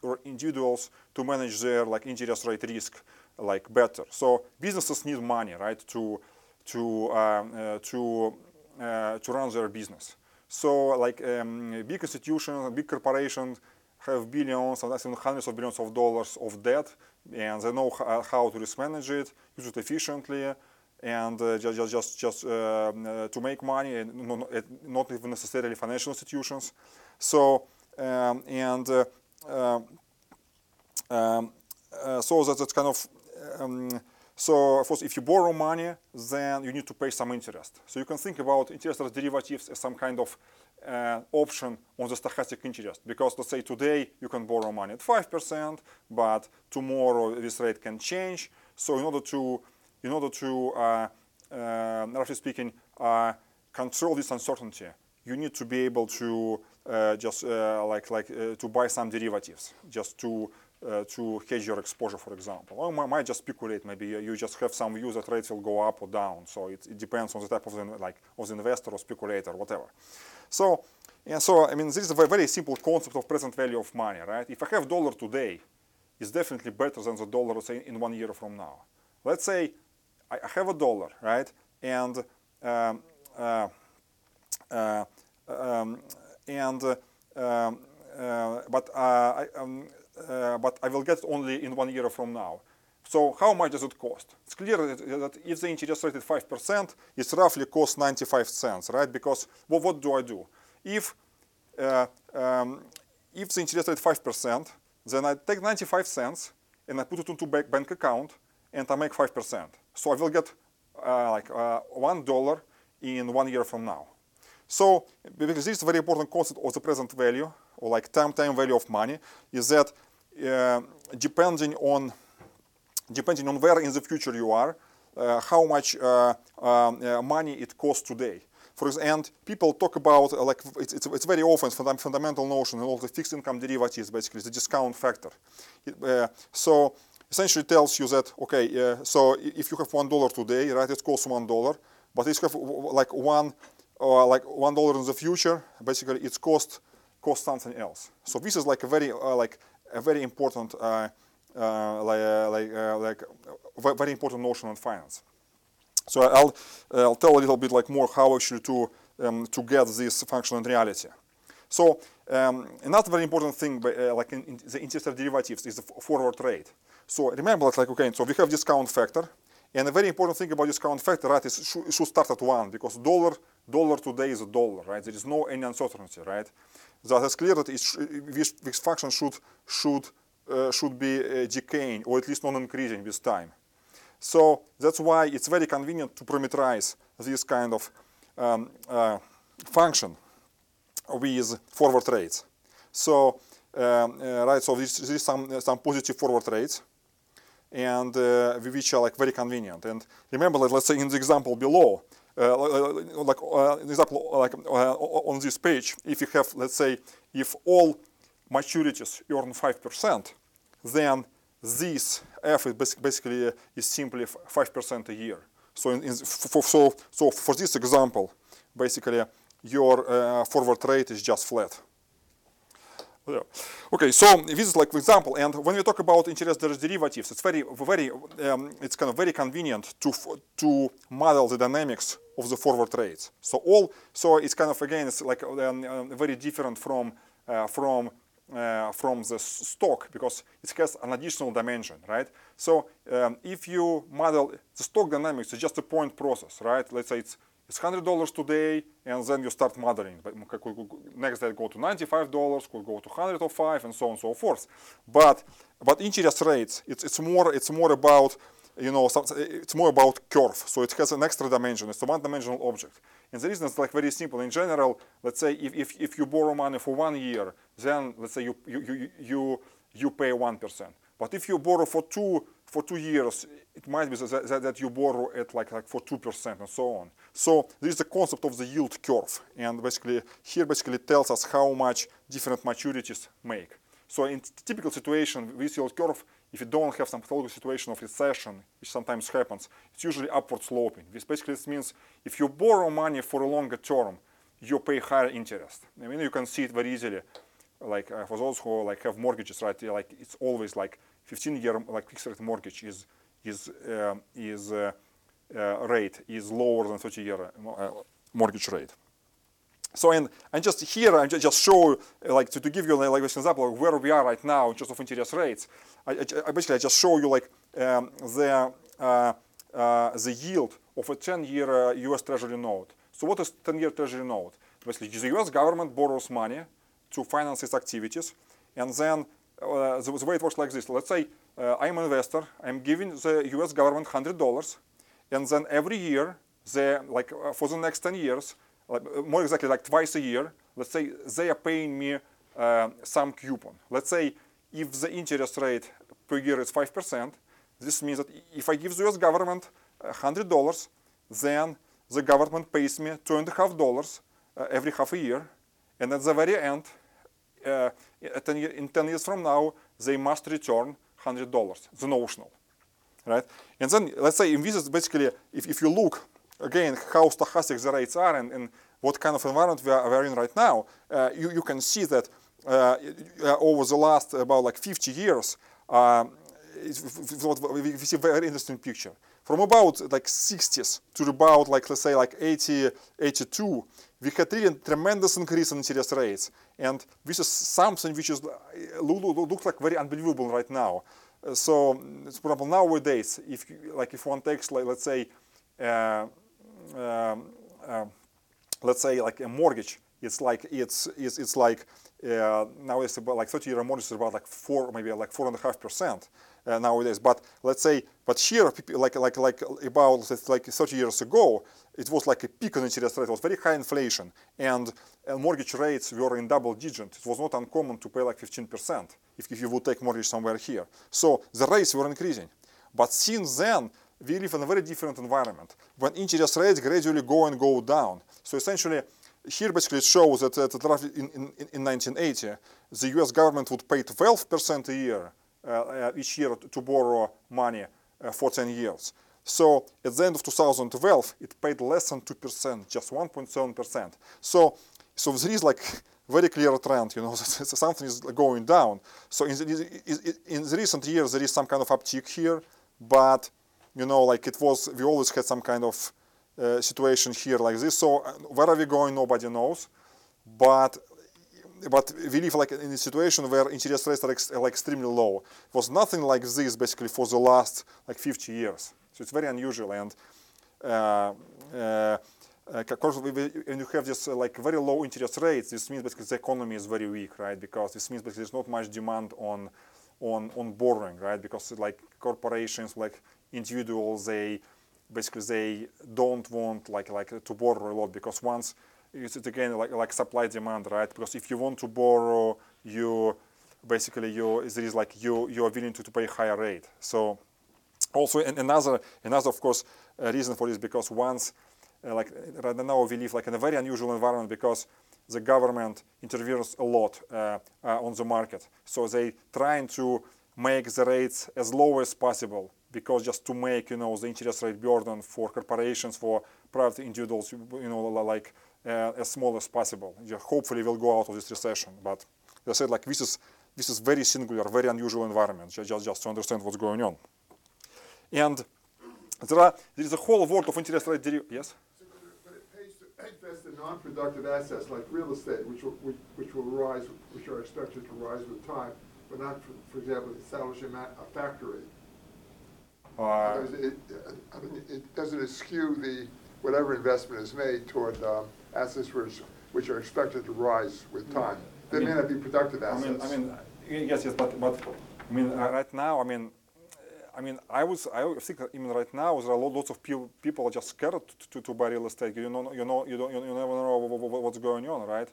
or individuals to manage their like interest rate risk like better. So businesses need money, right, to to um, to to run their business. So like um, big institutions, big corporations have billions and even hundreds of billions of dollars of debt, and they know how to risk manage it, use it efficiently, and uh, just just just uh, uh, to make money, and not, not even necessarily financial institutions. So um, and uh, um, so that, that's kind of um, so of course, if you borrow money, then you need to pay some interest. So you can think about interest rate derivatives as some kind of uh, option on the stochastic interest. Because let's say today you can borrow money at 5%, but tomorrow this rate can change. So in order to, in order to uh, uh, roughly speaking, uh, control this uncertainty, you need to be able to uh, just uh, like like to buy some derivatives, just to uh, to hedge your exposure, for example. Or might just speculate. Maybe you just have some view that rates will go up or down. So it, it depends on the type of the, like of the investor or speculator, whatever. So and so I mean this is a very simple concept of present value of money, right? If I have dollar today, it's definitely better than the dollar say in one year from now. Let's say I have a dollar, right? And um, uh, uh, um, and um, uh, but I, um, uh, but I will get it only in one year from now. So how much does it cost? It's clear that if the interest rate is 5%, it's roughly cost 95 cents, right? Because well, what do I do? If, uh, um, if the interest rate is 5%, then I take 95 cents and I put it into bank, bank account and I make 5%. So I will get uh, like uh, $1 in one year from now. So because this is a very important concept of the present value or like time time value of money is that uh, depending on depending on where in the future you are, uh, how much uh, um, money it costs today. For example, and people talk about uh, like it's, it's, it's, very often funda fundamental notion in all the fixed income derivatives basically the discount factor. It, uh, so essentially tells you that okay, uh, so if you have one dollar today, right, it costs one dollar, but if you have like one or like one dollar in the future, basically its cost cost something else. So this is like a very like a very important, uh, uh, like, uh, like, like very important notion in finance. So I'll, I'll tell a little bit like more how actually to, um, to get this function in reality. So um, another very important thing, uh, like in, in the interest rate derivatives, is the forward rate. So remember, that, like okay, so we have discount factor, and a very important thing about discount factor, right, is it should start at one because dollar dollar today is a dollar, right? There is no any uncertainty, right? that is clear that this, this function should should uh, should be uh, decaying or at least not increasing with time. So that's why it's very convenient to parameterize this kind of um, uh, function with forward rates. So um, uh, right, so this, this is some some positive forward rates, and uh, which are like very convenient. And remember, like, let's say in the example below, uh, like uh, example like on this page, if you have let's say if all maturities earn five percent, then this f is basically is simply five percent a year. So in, in so so for this example, basically your uh, forward rate is just flat. Yeah. Okay, so this is like an example, and when we talk about interest derivatives, it's very, very, um, it's kind of very convenient to to model the dynamics of the forward rates. So all, so it's kind of again, it's like um, um, very different from uh, from uh, from the stock because it has an additional dimension, right? So um, if you model the stock dynamics, it's just a point process, right? Let's say it's it's hundred dollars today, and then you start could- could- mm, next day go to ninety-five dollars, could go to hundred or five, and so on and so forth. But but interest rates, it's it's more it's more about you know it's more about curve. So it has an extra dimension. It's a one-dimensional object. And the reason is like very simple. In general, let's say if, if, if you borrow money for one year, then let's say you you you you, you pay one percent. But if you borrow for two for two years, it might be that, that, you borrow at like like for two percent and so on. So this is the concept of the yield curve, and basically here basically tells us how much different maturities make. So in typical situation, with yield curve, if you don't have some pathological situation of recession, which sometimes happens, it's usually upward sloping. This basically means if you borrow money for a longer term, you pay higher interest. I mean, you can see it very easily like uh, for those who like have mortgages, right? Like it's always like 15 year like fixed rate mortgage is is um, is uh, uh, rate is lower than 30 year uh, uh, mortgage rate. So and and just here I ju- just show uh, like to, to give you like this example of where we are right now in terms of interest rates. I, I, I basically I just show you like um, the uh, uh, the yield of a 10-year uh, U.S. Treasury note. So what is 10-year Treasury note? Basically, the U.S. government borrows money to finance its activities, and then uh, the, the way it works like this. Let's say uh, I'm an investor. I'm giving the U.S. government hundred dollars, and then every year, like uh, for the next 10 years, like, uh, more exactly like twice a year, let's say they are paying me uh, some coupon. Let's say if the interest rate per year is 5%, this means that if I give the US government $100, then the government pays me $2.5 uh, every half a year. And at the very end, at 10 year, in 10 years from now, they must return $100, the notional right? And then let's say in this is basically, if, if you look again how stochastic the rates are and, and what kind of environment we are, we are in right now, uh, you, you can see that uh, uh, over the last about like 50 years, um, we see a very interesting picture. From about like 60s to about like let's say like 80, 82, we had really tremendous increase in interest rates, and this is something which is uh, loo- looks like very unbelievable right now. Uh, so, for example, nowadays, if like if one takes like let's say, uh, um, um, let's say like a mortgage, it's like it's it's, it's like uh, nowadays about like 30 year mortgage is about like four maybe like four and a half percent uh, nowadays. But let's say, but here like like like about like 30 years ago, it was like a peak on interest rate. It was very high inflation, and uh, mortgage rates were in double digit. It was not uncommon to pay like 15 percent if, if you would take mortgage somewhere here. So the rates were increasing. But since then, we live in a very different environment when interest rates gradually go and go down. So essentially, here basically it shows that, that in, in, in 1980, the US government would pay 12% a year uh, uh, each year to, to borrow money uh, for 10 years. So at the end of 2012, it paid less than 2%, just 1.7%. So, so there is like very clear trend, you know, something is going down. So in the, in the recent years, there is some kind of uptick here, but you know, like it was, we always had some kind of uh, situation here like this. So uh, where are we going? Nobody knows. But but we live like in a situation where interest rates are, ex- are like extremely low. It was nothing like this basically for the last like 50 years. So it's very unusual. And of course, when you have this uh, like very low interest rates, this means basically the economy is very weak, right? Because this means basically there's not much demand on on on borrowing, right? Because like corporations, like individuals, they basically they don't want like like to borrow a lot because once it's again like like supply demand, right? Because if you want to borrow, you basically you there is like you you are willing to, to pay higher rate. So also and another another of course uh, reason for this because once uh, like right now we live like in a very unusual environment because the government intervenes a lot uh, on the market. So they trying to make the rates as low as possible because just to make you know the interest rate burden for corporations for private individuals you know like uh, as small as possible. You hopefully will go out of this recession. But as I said, like this is this is very singular, very unusual environment. Just just to understand what's going on. And there are there is a whole world of interest rate derivatives. Yes. So, but it- pays to invest in non-productive assets like real estate, which will, which- which will rise, which are expected to rise with time, but not, for, for example, establishing a a factory. Uh, it, I mean, it doesn't eschew the, whatever investment is made toward um, assets which, which are expected to rise with time. They may not be productive I mean. I mean, yes, yes, but but I mean, uh, right now, I mean, I mean, I was, I think even right now there are lo- lots of people, people are just scared to, to, buy real estate. You know, you know, you don't, you never know wha- wha- wha- what's going on, right?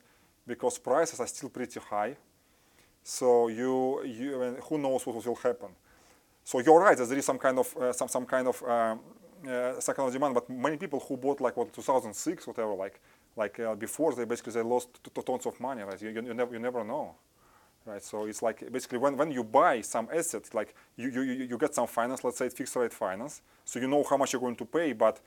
Because prices are still pretty high. So you, you, I mean, who knows what will happen? So you're right there is some kind of uh, some some kind of um, uh, second demand, but many people who bought like what 2006, whatever, like like uh, before, they basically they lost tons of money, right? You, you, you never you never know, right? So it's like basically when, when you buy some asset, like you, you you get some finance, let's say fixed rate finance, so you know how much you're going to pay, but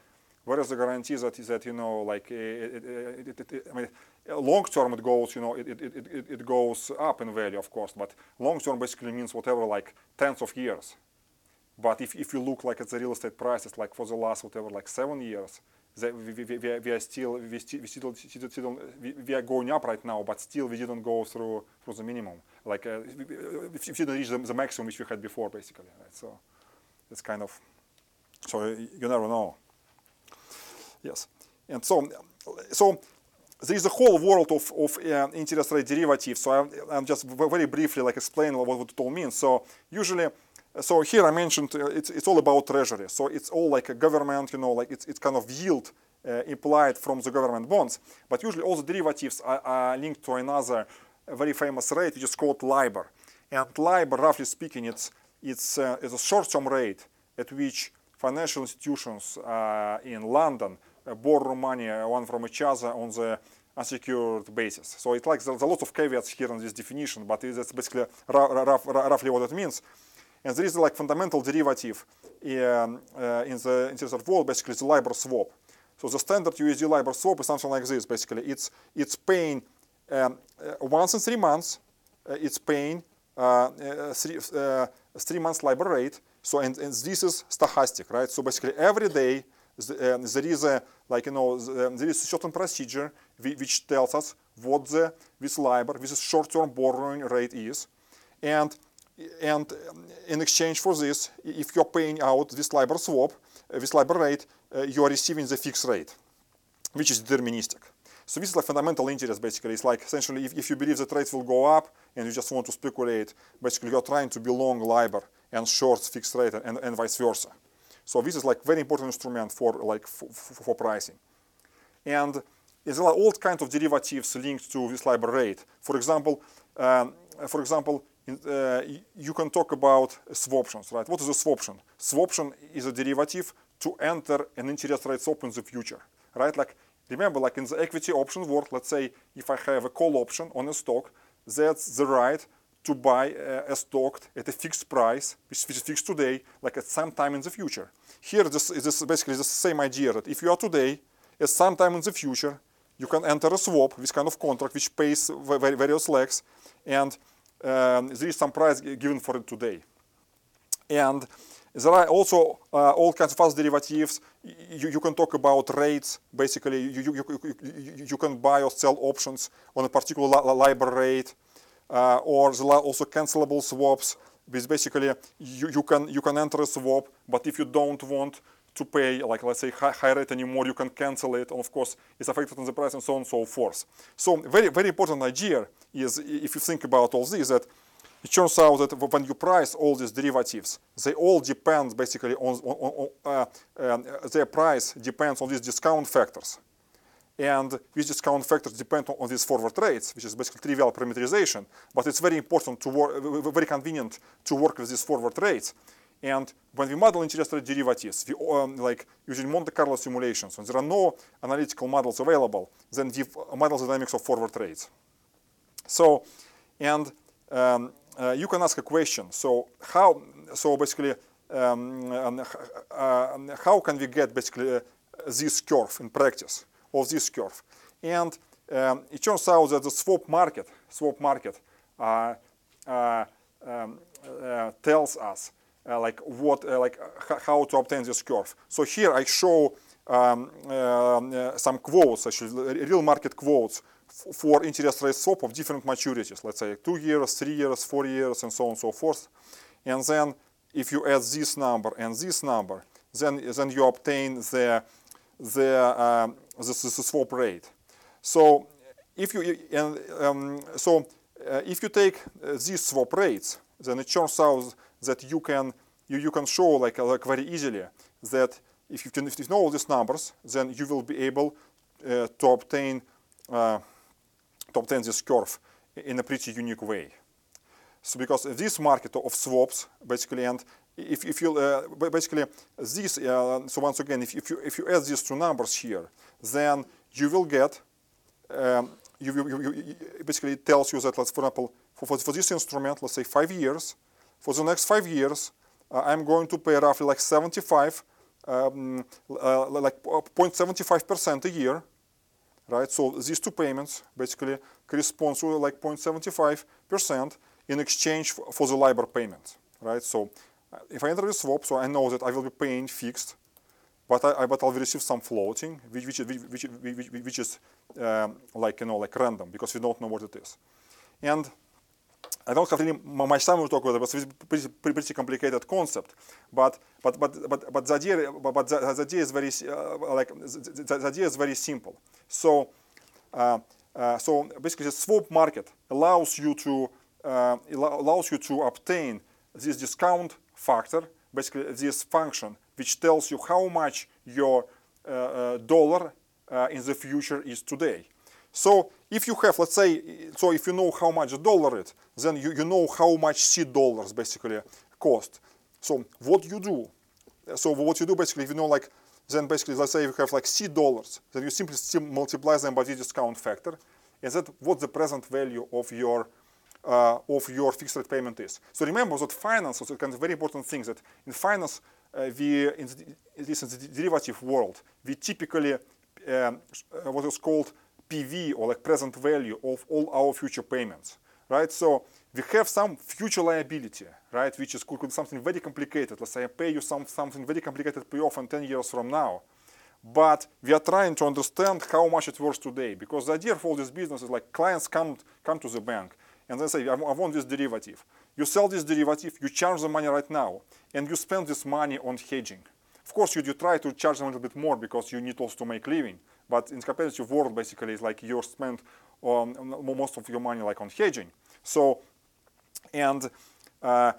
where is the guarantee that that you know like uh, it, it, it, it, it, I mean long term it goes you know it, it, it, it, goes up in value of course, but long term basically means whatever like tens of years. But if, if you look like at the real estate prices, like for the last whatever, like seven years, we, we, are, still we, still, we, still, we, we are going up right now, but still we didn't go through through the minimum. Like uh, we, we we didn't reach the, the maximum which we had before, basically. Right? So it's kind of so you never know. Yes, and so so there is a whole world of, of uh, interest rate derivatives. So I'm, I'm just very briefly like explain what, what it all means. So usually, so here I mentioned uh, it's, it's all about treasury. So it's all like a government, you know, like it's, it's kind of yield uh, implied from the government bonds. But usually all the derivatives are, are linked to another very famous rate, which is called LIBOR. And LIBOR, roughly speaking, it's, it's, uh, it's a short-term rate at which financial institutions uh, in London uh, borrow money uh, one from each other on the unsecured basis. So it's like there's a lot of caveats here in this definition, but it- that's basically rou- rou- rough- roughly what it means. And there is like fundamental derivative um, uh, in the interest world, basically the LIBOR swap. So the standard USD LIBOR swap is something like this. Basically, it's it's paying um, uh, once in three months. Uh, it's paying uh, uh, three uh, three months LIBOR rate. So and, and this is stochastic, right? So basically every day the, um, there is a like you know the, um, there is a certain procedure which tells us what the this LIBOR, this short-term borrowing rate is, and and um, in exchange for this, if you're paying out this LIBOR swap, uh, this LIBOR rate, uh, you are receiving the fixed rate, which is deterministic. So this is like fundamental interest basically. It's like essentially if, if you believe that rates will go up and you just want to speculate, basically you're trying to be long LIBOR and short fixed rate and, and vice versa. So this is like very important instrument for like for, for pricing. And there are all kinds of derivatives linked to this LIBOR rate. For example, um, for example, uh, you can talk about swaptions, right? What is a swaption? Swaption is a derivative to enter an interest rate swap in the future, right? Like remember, like in the equity option world, let's say if I have a call option on a stock, that's the right to buy a stock at a fixed price, which, is fixed today, like at some time in the future. Here, this is basically the same idea that if you are today, at some time in the future, you can enter a swap, this kind of contract, which pays va- va- various legs, and um, there is some price given for it today. And there are also uh, all kinds of other derivatives. You, you can talk about rates. Basically, you, you, you, you, can buy or sell options on a particular li- li- LIBOR rate, uh, or there are also cancelable swaps. Which basically you, you can you can enter a swap, but if you don't want to pay, like let's say high, high rate anymore, you can cancel it, and of course it's affected on the price and so on and so forth. So very very important idea is if you think about all this that it turns out that when you price all these derivatives, they all depend basically on, on, on uh, um, their price depends on these discount factors. And these discount factors depend on, on these forward rates, which is basically trivial parameterization. But it's very important to work, very convenient to work with these forward rates. And when we model interest rate derivatives, we um, like using Monte Carlo simulations, when there are no analytical models available, then we model the dynamics of forward rates. So, and um, uh, you can ask a question. So how? So basically, um, um uh, how can we get basically uh, this curve in practice of this curve? And um, it turns out that the swap market, swap market, uh, uh, um, uh, tells us like what, like how to obtain this curve. So here I show um, some quotes, actually real market quotes for interest rate swap of different maturities, let's say two years, three years, four years, and so on and so forth. And then if you add this number and this number, then, then you obtain the, the, um, the, the swap rate. So if you, and, um, so, uh, if you take uh, these swap rates, then it turns out that you can, you, you can show like, like very easily that if you, can, if you know all these numbers, then you will be able uh, to obtain uh, to obtain this curve in a pretty unique way. So because this market of swaps basically and if, if you uh, basically this uh, so once again if, if you if you add these two numbers here then you will get um, you, you, you, basically it tells you that let's for example for, for this instrument let's say five years for the next five years uh, I'm going to pay roughly like 75 um, uh, like 0.75 percent a year right? So these two payments basically correspond to like 0.75% in exchange for the LIBOR payment, right? So uh, if I enter the swap, so I know that I will be paying fixed, but I, but I'll receive some floating, which which which which, which is um, like you know like random because we don't know what it is, and I don't have really much time to talk about it, but it's pretty, pretty complicated concept. But but but but but the idea but the, the idea is very uh, like the, the, idea is very simple. So uh, uh, so basically, the swap market allows you to uh, allows you to obtain this discount factor, basically this function which tells you how much your uh, uh, dollar in the future is today. So if you have, let's say, so if you know how much a dollar is, then you, you know how much C dollars basically cost. So what you do, so what you do basically, if you know like, then basically, let's say you have like C dollars, then you simply multiply them by the discount factor, and that what the present value of your uh, of your fixed rate payment is. So remember that finance is a kind of very important thing that in finance, uh, we, in the, in the derivative world, we typically, um, uh, what is called PV or like present value of all our future payments, right? So we have some future liability, right, which is could be something very complicated. Let's say I pay you some, something very complicated payoff in 10 years from now. But we are trying to understand how much it worth today because the idea of all this business is like clients come, come to the bank and they say, I want this derivative. You sell this derivative, you charge the money right now, and you spend this money on hedging. Of course, you, you try to charge them a little bit more because you need also to make living. But in the competitive world, basically, it's like you spend um, most of your money like on hedging. So, and uh,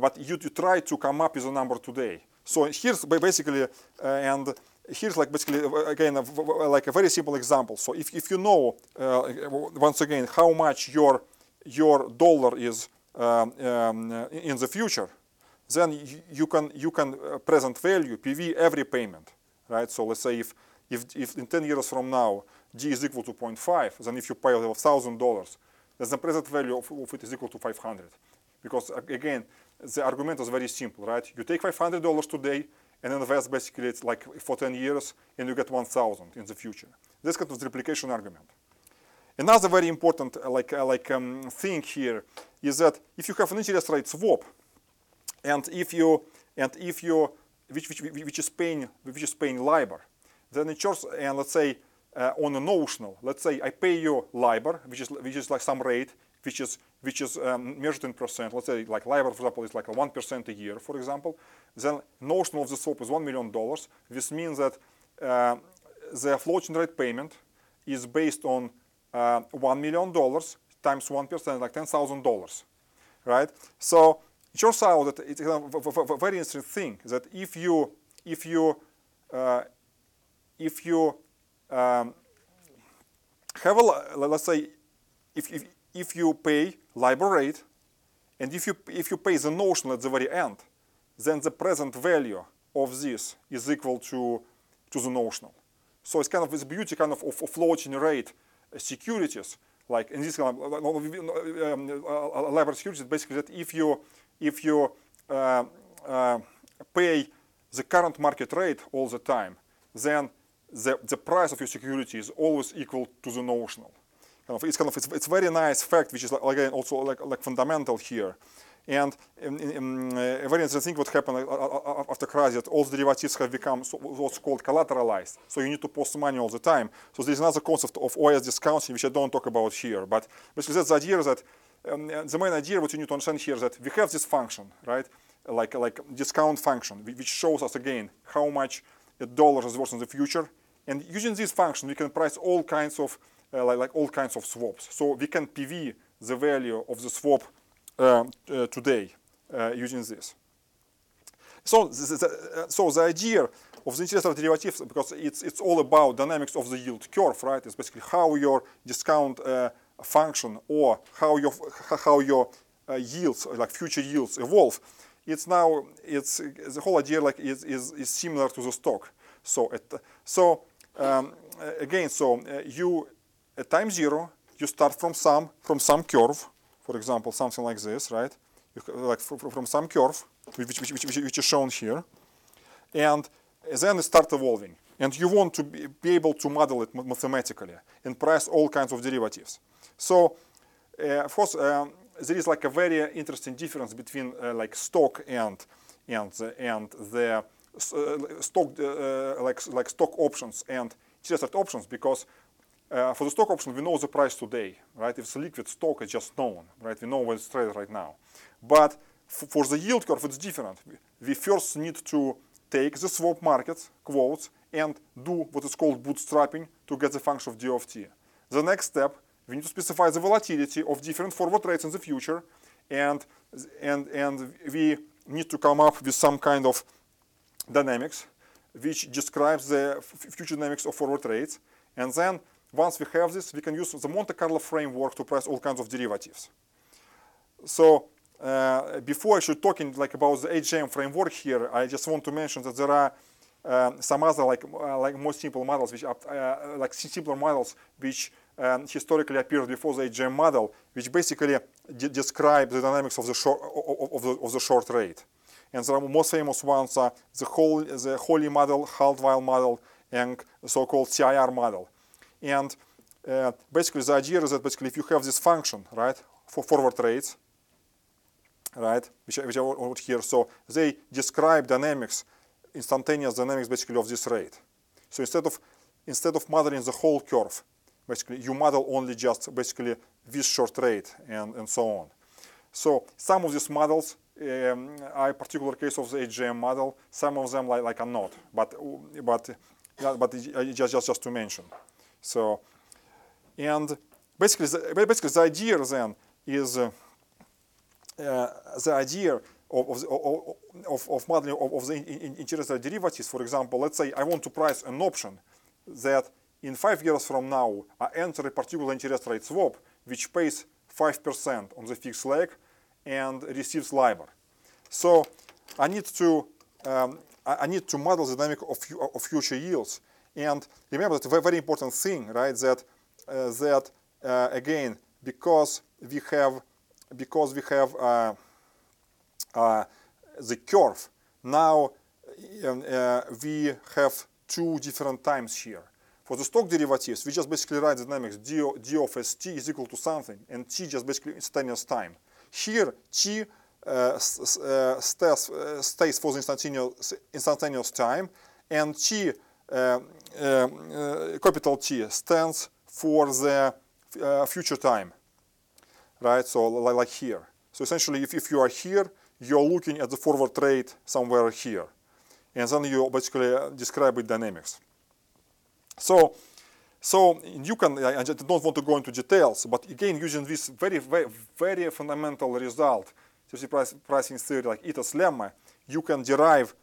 but you, you try to come up with a number today. So here's basically, uh, and here's like basically uh, again like a very simple example. So if, if you know uh, once again how much your your dollar is um, um, in the future, then you can you can uh, present value PV every payment, right? So let's say if if, if in 10 years from now G is equal to 0.5, then if you pay $1,000, then the present value of, of it is equal to 500. Because again, the argument is very simple, right? You take $500 today and invest basically it's like for 10 years and you get 1,000 in the future. This kind of replication argument. Another very important uh, like, uh, like um, thing here is that if you have an interest rate swap, and if you and if you which, which, which is paying which is paying LIBOR, then it shows, and let's say uh, on a notional, let's say I pay you LIBOR, which is which is like some rate, which is which is um, measured in percent. Let's say like LIBOR, for example, is like one percent a year, for example. Then notional of the swap is one million dollars. This means that uh, the floating rate payment is based on uh, one million dollars times one percent, like ten thousand dollars. right? So it turns out that it's a very interesting thing that if you if you uh, if you um, have a let's say if, if if you pay LIBOR rate and if you if you pay the notional at the very end, then the present value of this is equal to to the notional. So it's kind of this beauty kind of of, of floating rate securities like in this kind of um, uh, LIBOR securities basically that if you if you uh, uh, pay the current market rate all the time, then the, the price of your security is always equal to the notional. Kind of, it's kind of it's, it's very nice fact, which is again also like like fundamental here. And um, um, a very interesting thing what happened after the crisis, all the derivatives have become so, what's called collateralized. So you need to post money all the time. So there's another concept of OIS discounting, which I don't talk about here. But basically that's the idea that um, the main idea what you need to understand here is that we have this function, right? Like like discount function, which shows us again how much a dollar is worth in the future. And using this function, we can price all kinds of uh, like, like all kinds of swaps. So we can PV the value of the swap uh, uh, today uh, using this. So, the, the, so the idea of the interest rate derivatives, because it's, it's all about dynamics of the yield curve, right? It's basically how your discount function or how your how your uh, yields like future yields evolve it's now it's the whole idea like is is, is similar to the stock so it, so um, again so uh, you at time zero you start from some from some curve for example something like this right? You, like from, from some curve which, which, which, which is shown here. And then it starts evolving and you want to be, able to model it mathematically and price all kinds of derivatives. So, uh, of course, um, there is like a very interesting difference between uh, like stock and and and the uh, stock uh, like like stock options and rate options because uh, for the stock option we know the price today, right? If it's liquid stock, it's just known, right? We know what it's traded right now. But for the yield curve, it's different. We first need to take the swap market quotes and do what is called bootstrapping to get the function of D of T. The next step we need to specify the volatility of different forward rates in the future, and, and, and we need to come up with some kind of dynamics which describes the future dynamics of forward rates. And then once we have this, we can use the Monte Carlo framework to price all kinds of derivatives. So uh, before I should talking like about the HJM framework here, I just want to mention that there are um, some other like uh, like more simple models, which are uh, like simpler models, which um, historically appeared before the HJM model, which basically describe the dynamics of the short of the, of the short rate. And the most famous ones are the whole the Ho-Lee model, Hull-White model, and so-called CIR model. And uh, basically, the idea is that basically, if you have this function, right, for forward rates, right, which, which I wrote here, so they describe dynamics, instantaneous dynamics, basically of this rate. So instead of instead of modeling the whole curve, basically you model only just basically this short rate and, and so on. So some of these models um, a particular case of the HJM model. Some of them like, like are not, but but but just, just just to mention. So and basically the, basically the idea then is uh, uh, the idea of, of, of, of modeling of, of the interest rate derivatives. For example, let's say I want to price an option that in five years from now, I enter a particular interest rate swap which pays 5% on the fixed leg and receives LIBOR. So I need to um, I need to model the dynamic of, of future yields. And remember that a very important thing, right? That uh, that uh, again because we have because we have uh, uh the curve now um, uh, we have two different times here. For the stock derivatives, we just basically write the dynamics d, d of st is equal to something, and t just basically instantaneous time. Here, t uh, uh, stays, uh, stays for the instantaneous, instantaneous time, and t, uh, capital T, stands for the future time, right? So like here. So essentially, if, if you are here, you're looking at the forward rate somewhere here. And then you basically describe it dynamics. So So you can, I just don't want to go into details, but again, using this very, very, very fundamental result, price, pricing theory like Ito's lemma, you can derive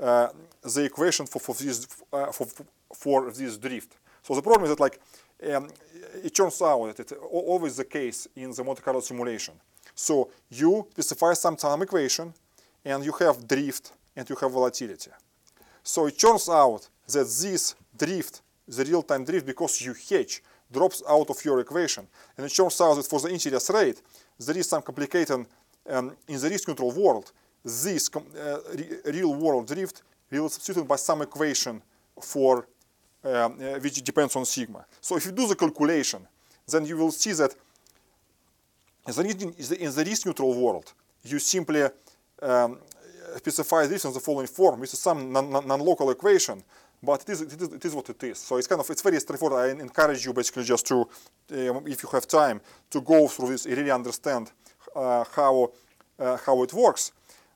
uh, the equation for, for, this, uh, for, for this drift. So the problem is that like, um, it turns out that it's always the case in the Monte Carlo simulation. So you specify some time equation, and you have drift, and you have volatility. So it turns out that this drift, the real-time drift, because you hedge, drops out of your equation. And it turns out that for the interest rate, there is some complicated, um, in the risk control world, this uh, re real world drift will substituted by some equation for um, uh, which depends on sigma. So if you do the calculation, then you will see that in the risk neutral world, you simply um, specify this in the following form. This is some non-local non equation, but it is, it, is, it is what it is. So it's kind of, it's very straightforward. I encourage you basically just to, uh, if you have time, to go through this, and really understand uh, how, uh, how it works.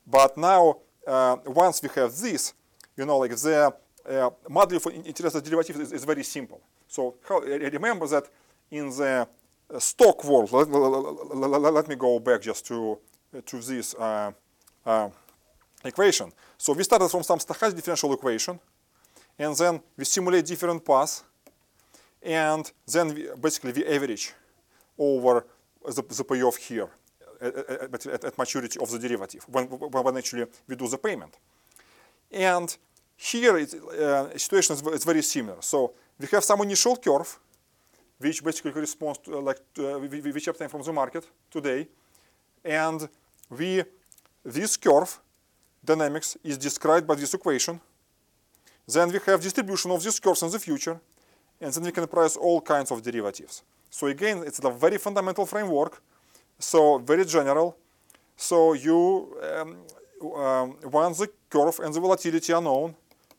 But now, uh, once we have this, you know, like the uh, model for interested derivatives is, is, very simple. So how, remember that in the uh, stock world, let, let, let, me go back just to, to this uh, uh, equation. So we started from some stochastic differential equation, and then we simulate different paths, and then we, basically we average over the, the payoff here at, at, at, maturity of the derivative, when, when actually we do the payment. And here, it's, uh, situation is, very similar. So we have some initial curve, which basically corresponds to uh, like uh, which obtained from the market today, and we this curve dynamics is described by this equation. Then we have distribution of these curves in the future, and then we can price all kinds of derivatives. So again, it's a very fundamental framework, so very general. So you, um, um, once the curve and the volatility are known,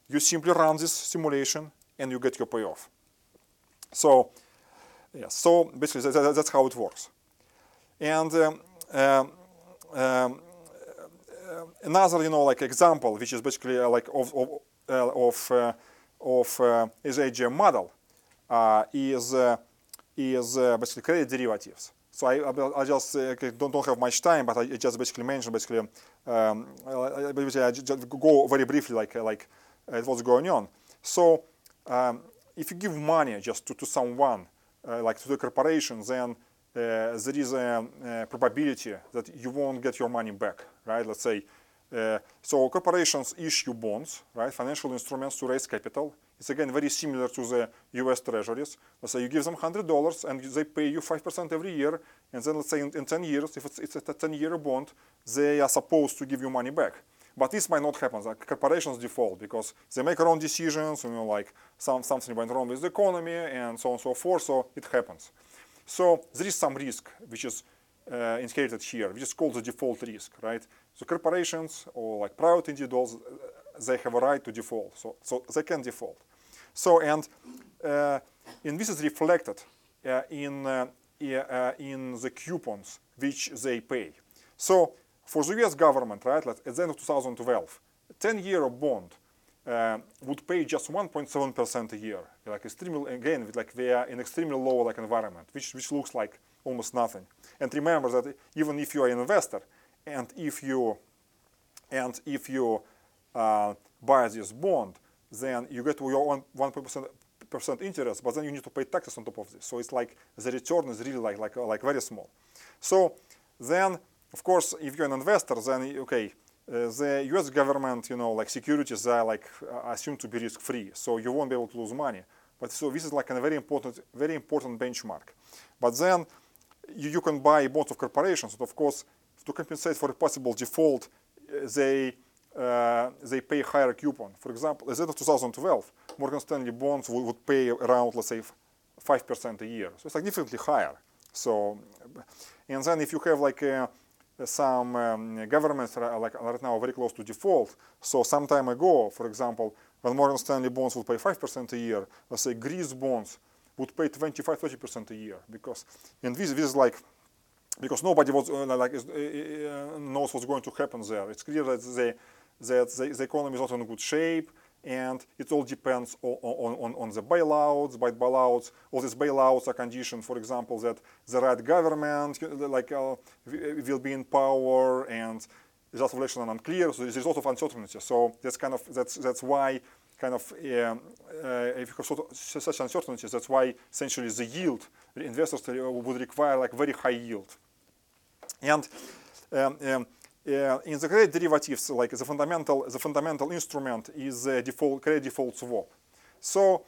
you simply run this simulation and you get your payoff. So, yeah, so basically that, that's how it works. And um, um, um, another, you know, like example, which is basically uh, like of of of, uh, of uh, is HJM model, uh, is uh, is basically credit derivatives. So I, I just don't, don't have much time, but I just basically mentioned basically um, I, I just go very briefly like like uh, what's going on. So um, if you give money just to, to someone, uh, like to the corporation, then uh, there is a, a, probability that you won't get your money back, right? Let's say, uh, so corporations issue bonds, right? Financial instruments to raise capital. It's again very similar to the U.S. Treasuries. Let's say you give them $100 and they pay you 5% every year, and then let's say in, in 10 years, if it's, it's a 10-year bond, they are supposed to give you money back. But this might not happen. Like corporations default because they make their own decisions. You know, like some, something went wrong with the economy and so on and so forth. So it happens. So there is some risk which is uh, inherited here, which is called the default risk, right? So corporations or like private individuals, uh, they have a right to default. So, so they can default. So and uh, and this is reflected uh, in uh, uh, in the coupons which they pay. So for the US government, right, at the end of 2012, a 10-year bond uh, would pay just 1.7% a year. Like extremely, again, like they are in extremely low like environment, which, which looks like almost nothing. And remember that even if you are an investor, and if you and if you uh, buy this bond, then you get your own 1% interest, but then you need to pay taxes on top of this. So it's like the return is really like like like very small. So then of course, if you're an investor, then okay, uh, the U.S. government, you know, like securities are like uh, assumed to be risk-free, so you won't be able to lose money. But so this is like a very important, very important benchmark. But then you, you can buy bonds of corporations, and of course, to compensate for a possible default, uh, they uh, they pay higher coupon. For example, as of 2012, Morgan Stanley bonds would, would pay around, let's say, five percent a year. So it's significantly higher. So, and then if you have like a some um, governments are like right now very close to default. So some time ago, for example, when Morgan Stanley bonds would pay 5% a year, let's say Greece bonds would pay 25, 30% a year because, and this, this is like, because nobody was uh, like uh, uh, knows what's going to happen there. It's clear that the, that the, the economy is not in good shape, and it all depends on, on, on the bailouts. By bailouts, all these bailouts are conditioned, for example, that the right government like uh, will be in power and the election are unclear, so there's a lot of uncertainty. So that's kind of that's that's why kind of um, uh, if you have sort of such uncertainties, that's why essentially the yield investors would require like very high yield. And um, um, uh, in the credit derivatives, like the fundamental, the fundamental instrument is the default credit default swap. So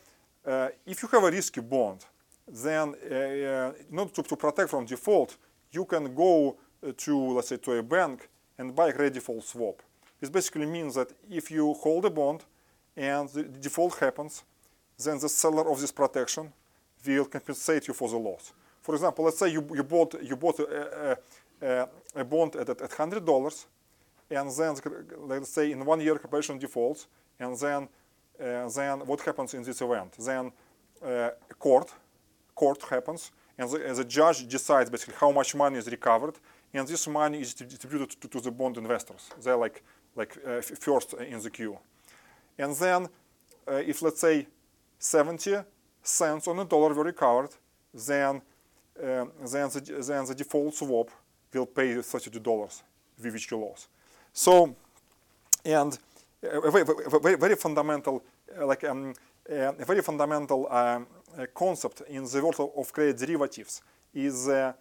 uh, if you have a risky bond, then uh, in order to, to, protect from default, you can go to let's say to a bank and buy a credit default swap. This basically means that if you hold a bond and the default happens, then the seller of this protection will compensate you for the loss. For example, let's say you, you bought you bought a, a, uh, a bond at, at $100 and then let's say in one year corporation defaults and then uh, then what happens in this event? Then uh, court court happens and the, the, judge decides basically how much money is recovered and this money is distributed to, to the bond investors. They're like like uh, first in the queue. And then if let's say 70 cents on a dollar were recovered then um, then the, then the default swap will pay $32 with which you lost. So, and a very, very, very fundamental, uh, like um, uh, a very fundamental um, uh, concept in the world of, credit derivatives is uh,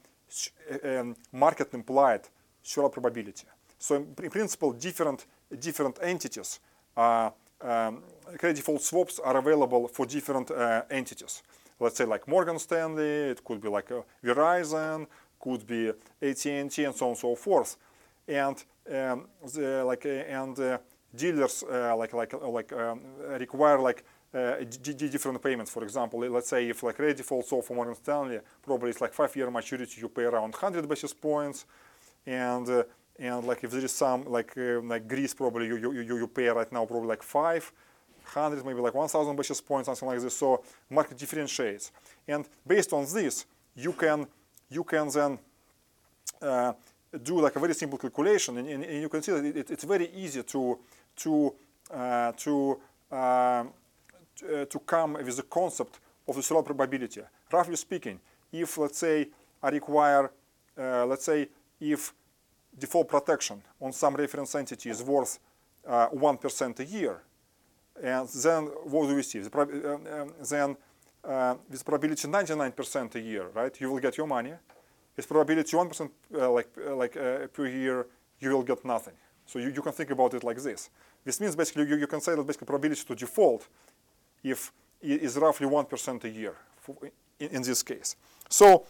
um, market implied survival probability. So in, in, principle, different different entities, um, credit default swaps are available for different uh, entities. Let's say like Morgan Stanley, it could be like uh, Verizon, could be AT&T and so on and so forth. And um, the, like uh, and uh, dealers uh, like like like um, require like uh, different payments. For example, let's say if like credit default so for Morgan Stanley, probably it's like five-year maturity, you pay around 100 basis points, and uh, and like if there is some like uh, like Greece, probably you, you you you pay right now probably like five hundred, maybe like 1,000 basis points, something like this. So market differentiates, and based on this, you can you can then uh, do like a very simple calculation, and, and, and you can see that it, it's very easy to to uh, to uh, to come with the concept of the survival probability. Roughly speaking, if let's say I require, uh, let's say if default protection on some reference entity is worth uh, one a year, and then what do we see? The um, then uh, with probability 99% a year, right? You will get your money. With probability 1% uh, like, uh, like uh, per year, you will get nothing. So you, you can think about it like this. This means basically you, you can say that basically probability to default if is roughly 1% a year for, in, in, this case. So,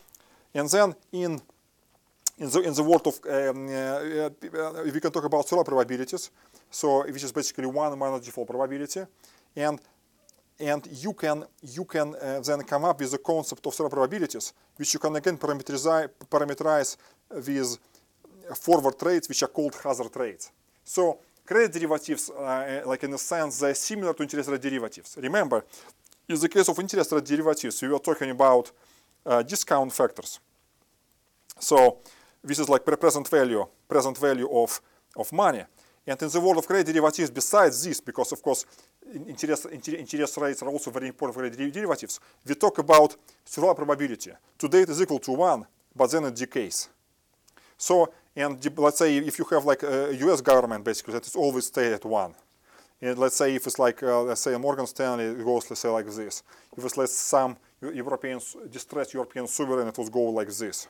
and then in in the in the world of um, uh, we can talk about survival probabilities. So which is basically one minus default probability, and and you can you can uh, then come up with the concept of survival probabilities, which you can again parameterize, parameterize with forward rates, which are called hazard rates. So credit derivatives, uh, like in a sense, they're similar to interest rate derivatives. Remember, in the case of interest rate derivatives, we were talking about uh, discount factors. So this is like present value, present value of, of money. And in the world of credit derivatives, besides this, because of course interest, interest rates are also very important for credit derivatives, we talk about survival probability. Today it is equal to 1, but then it decays. So, and let's say if you have like a US government, basically, that is always stay at 1. And let's say if it's like, uh, let's say Morgan Stanley, goes, let's say like this. If it's like some European, distressed European sovereign, it will go like this.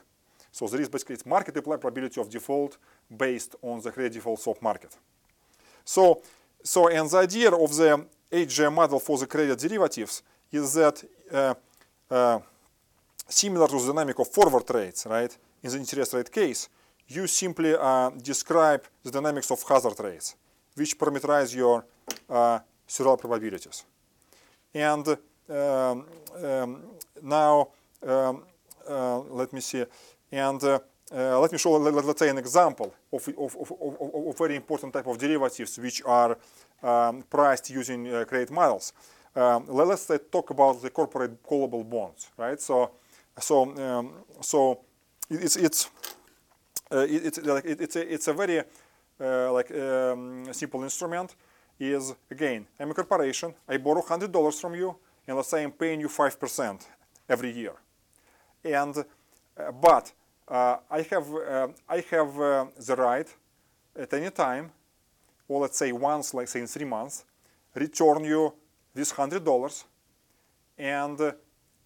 So there is basically it's market probability of default based on the credit default swap market. So, so and the idea of the HJM model for the credit derivatives is that uh, uh, similar to the dynamic of forward rates, right? In the interest rate case, you simply uh, describe the dynamics of hazard rates, which parameterize your uh, survival probabilities. And um, um, now, um, uh, let me see. And uh, uh, let me show, let, us say, an example of, of, of, of, very important type of derivatives which are um, priced using uh, credit models. Um, let, us talk about the corporate callable bonds, right? So, so, um, so it's it's uh, it's like it's a it's a very uh, like um, simple instrument, is again, I'm a corporation. I borrow hundred dollars from you, and let's say I'm paying you five percent every year. And uh, but uh, I have uh, I have uh, the right at any time, or let's say once, like say in three months, return you this hundred dollars, and uh,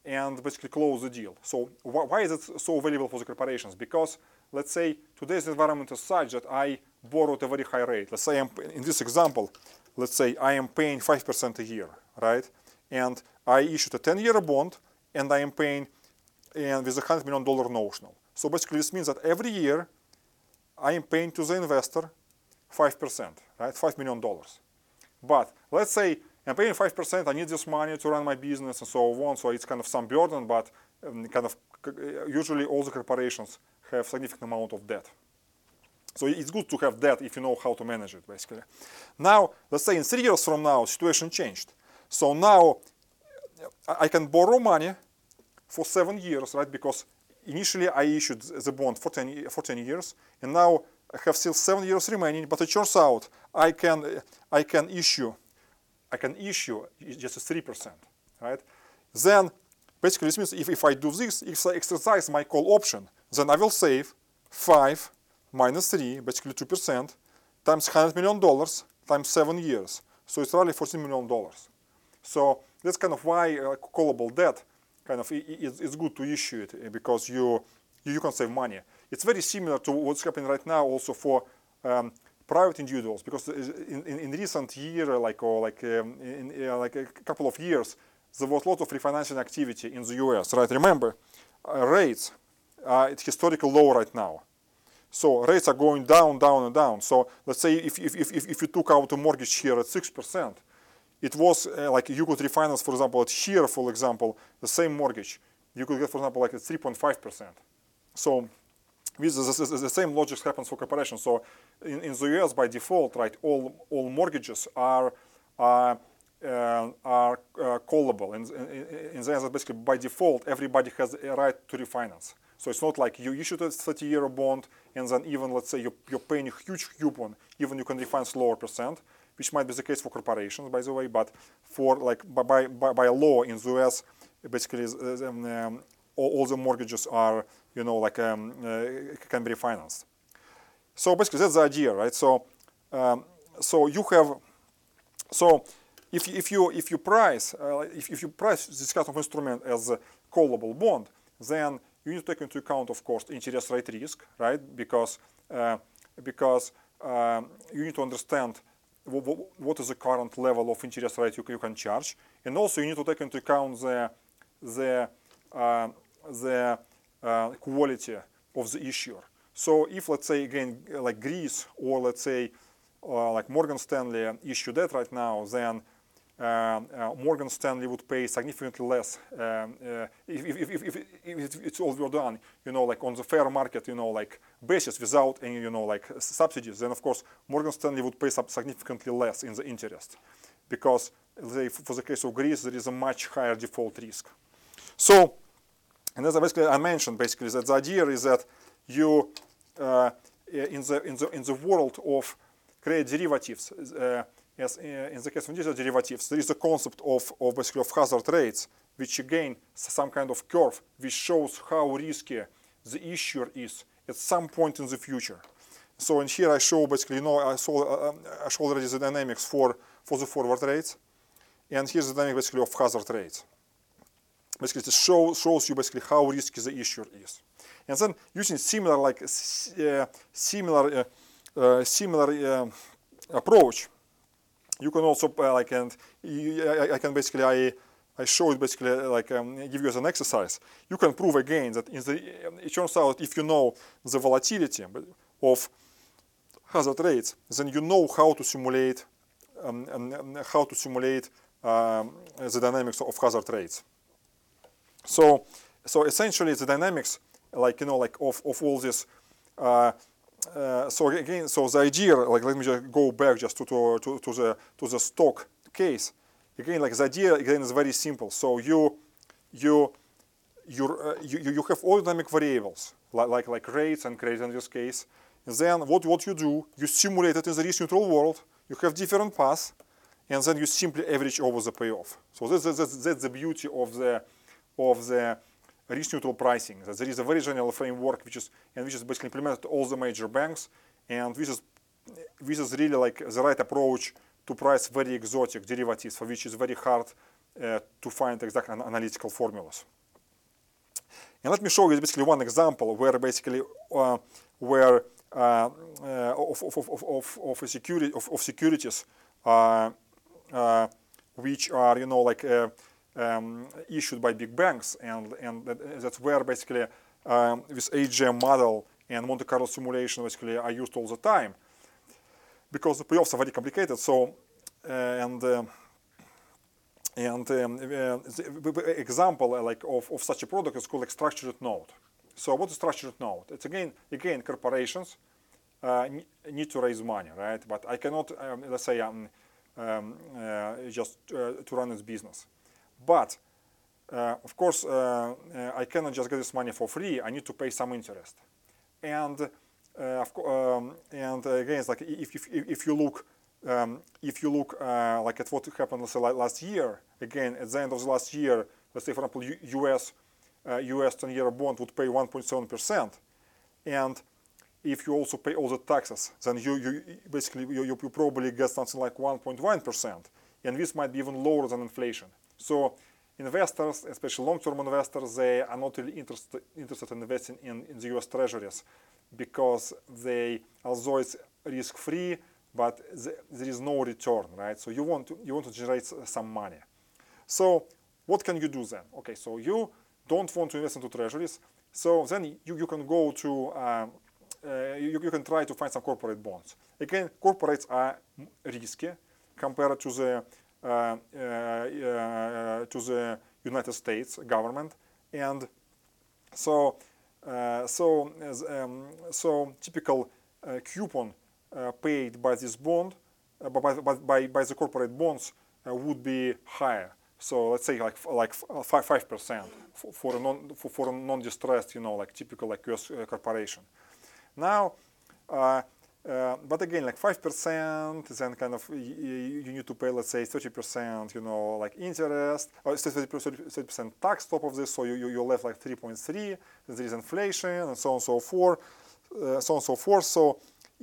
and basically close the deal. So wh- why is it so valuable for the corporations? Because let's say today's environment is such that I borrow at a very high rate. Let's say I'm, in this example, let's say I am paying 5% a year, right? And I issued a 10-year bond and I am paying and with a $100 million notional. So basically this means that every year I am paying to the investor 5%, right? $5 million. But let's say I'm paying 5%, I need this money to run my business and so on, so it's kind of some burden, but um, kind of usually all the corporations have significant amount of debt. So it's good to have that if you know how to manage it, basically. Now, let's say in three years from now, situation changed. So now I can borrow money for seven years, right? Because initially I issued the bond for 10, for 10 years, and now I have still seven years remaining. But it turns out I can I can issue I can issue just a three percent, right? Then basically this means if, if I do this, if I exercise my call option, then I will save five minus 3, basically 2%, times $100 million times 7 years. So it's roughly $14 million. So that's kind of why uh, callable debt kind of is, is good to issue it because you, you can save money. It's very similar to what's happening right now also for um, private individuals because in, in, in, recent year like or like um, in uh, like a couple of years there was a lot of refinancing activity in the US right remember uh, rates are at historical low right now so rates are going down, down, and down. So let's say if, if, if, if you took out a mortgage here at 6%, it was uh, like you could refinance, for example, at here, for example, the same mortgage. You could get, for example, like at 3.5%. So the, the, the, same logic happens for corporations. So in, in the US, by default, right, all, all mortgages are, uh, uh, are uh, callable. In, in, in the sense that basically by default, everybody has a right to refinance. So it's not like you issued a 30-year bond and then even, let's say, you're, you're paying a huge coupon, even you can refinance lower percent, which might be the case for corporations, by the way, but for like by, by, by law in the US, basically um, um, all, all, the mortgages are, you know, like um, uh, can be refinanced. So basically that's the idea, right? So, um, so you have, so if, if you if you price uh, if, if you price this kind of instrument as a callable bond, then you need to take into account, of course, interest rate risk, right? Because uh, because um, you need to understand what is the current level of interest rate you, can charge, and also you need to take into account the the uh, the uh, quality of the issuer. So if let's say again like Greece or let's say uh, like Morgan Stanley issue that right now, then Morgan Stanley would pay significantly less um, uh, if, it's all were done, you know, like on the fair market, you know, like basis without any, you know, like subsidies. Then of course Morgan Stanley would pay significantly less in the interest, because they, for the case of Greece there is a much higher default risk. So, and as I basically I mentioned, basically that the idea is that you uh, in the in the in the world of credit derivatives. Uh, Yes, in the case of digital derivatives, there is a concept of, of basically of hazard rates, which again, some kind of curve, which shows how risky the issuer is at some point in the future. So in here I show basically, you know, I saw, uh, I show already the dynamics for, for the forward rates. And here's the dynamic basically of hazard rates. Basically, it show, shows you basically how risky the issuer is. And then using similar like uh, similar uh, uh similar uh, approach, you can also uh, like and you, I, I, can basically I I show it basically uh, like um, give you as an exercise. You can prove again that in the it turns out if you know the volatility of hazard rates, then you know how to simulate um, how to simulate um, the dynamics of hazard rates. So so essentially the dynamics like you know like of, of all this uh, uh, so again, so the idea, like let me just go back just to, to, to, to, the, to the stock case. Again, like the idea again is very simple. So you, you, uh, you, you have all dynamic variables, like, like, like rates and credit in this case. And then what, what you do, you simulate it in the risk neutral world. You have different paths. and then you simply average over the payoff. So that's, that's, that's the beauty of the of the neutral pricing. That there is a very general framework which is and which is basically implemented all the major banks, and this is this is really like the right approach to price very exotic derivatives for which is very hard uh, to find exact an analytical formulas. And let me show you basically one example where basically uh, where uh, of, of, of, of, of, security, of, of securities uh, uh, which are you know like uh, um, issued by big banks and and that's where basically um, this HJM model and Monte Carlo simulation basically are used all the time because the payoffs are very complicated so and and um, uh, example uh, like of, of such a product is called structured note. So what is structured note? It's again again corporations uh, need to raise money, right? But I cannot um, let's say um, um, uh, just uh, to run its business. But uh, of course I cannot just get this money for free. I need to pay some interest. And of um, and again, it's like if, if, if you look um, if you look uh, like at what happened let's say, last year, again, at the end of the last year, let's say, for example, US, uh, US 10-year bond would pay 1.7%. And if you also pay all the taxes, then you, you basically, you, you probably get something like 1.1%. And this might be even lower than inflation. So investors, especially long-term investors, they are not really interested, interested in investing in, in the US treasuries because they, although it's risk-free, but there is no return, right? So you want to, you want to generate some money. So what can you do then? Okay, so you don't want to invest into treasuries, so then you, you can go to, um, uh, you, you can try to find some corporate bonds. Again, corporates are risky compared to the, to the United States government. And so, uh, so, um, so typical uh, coupon uh, paid by this bond, uh, by, by, by the corporate bonds uh, would be higher. So let's say like like five five percent for a non for, for a non-distressed, you know, like typical like US corporation. Now, uh, uh, but again, like five percent, then kind of you, you, need to pay, let's say, thirty percent, you know, like interest, or thirty percent tax top of this, so you, you you left like three point three. There is inflation and so on and so forth, uh, so on and so forth. So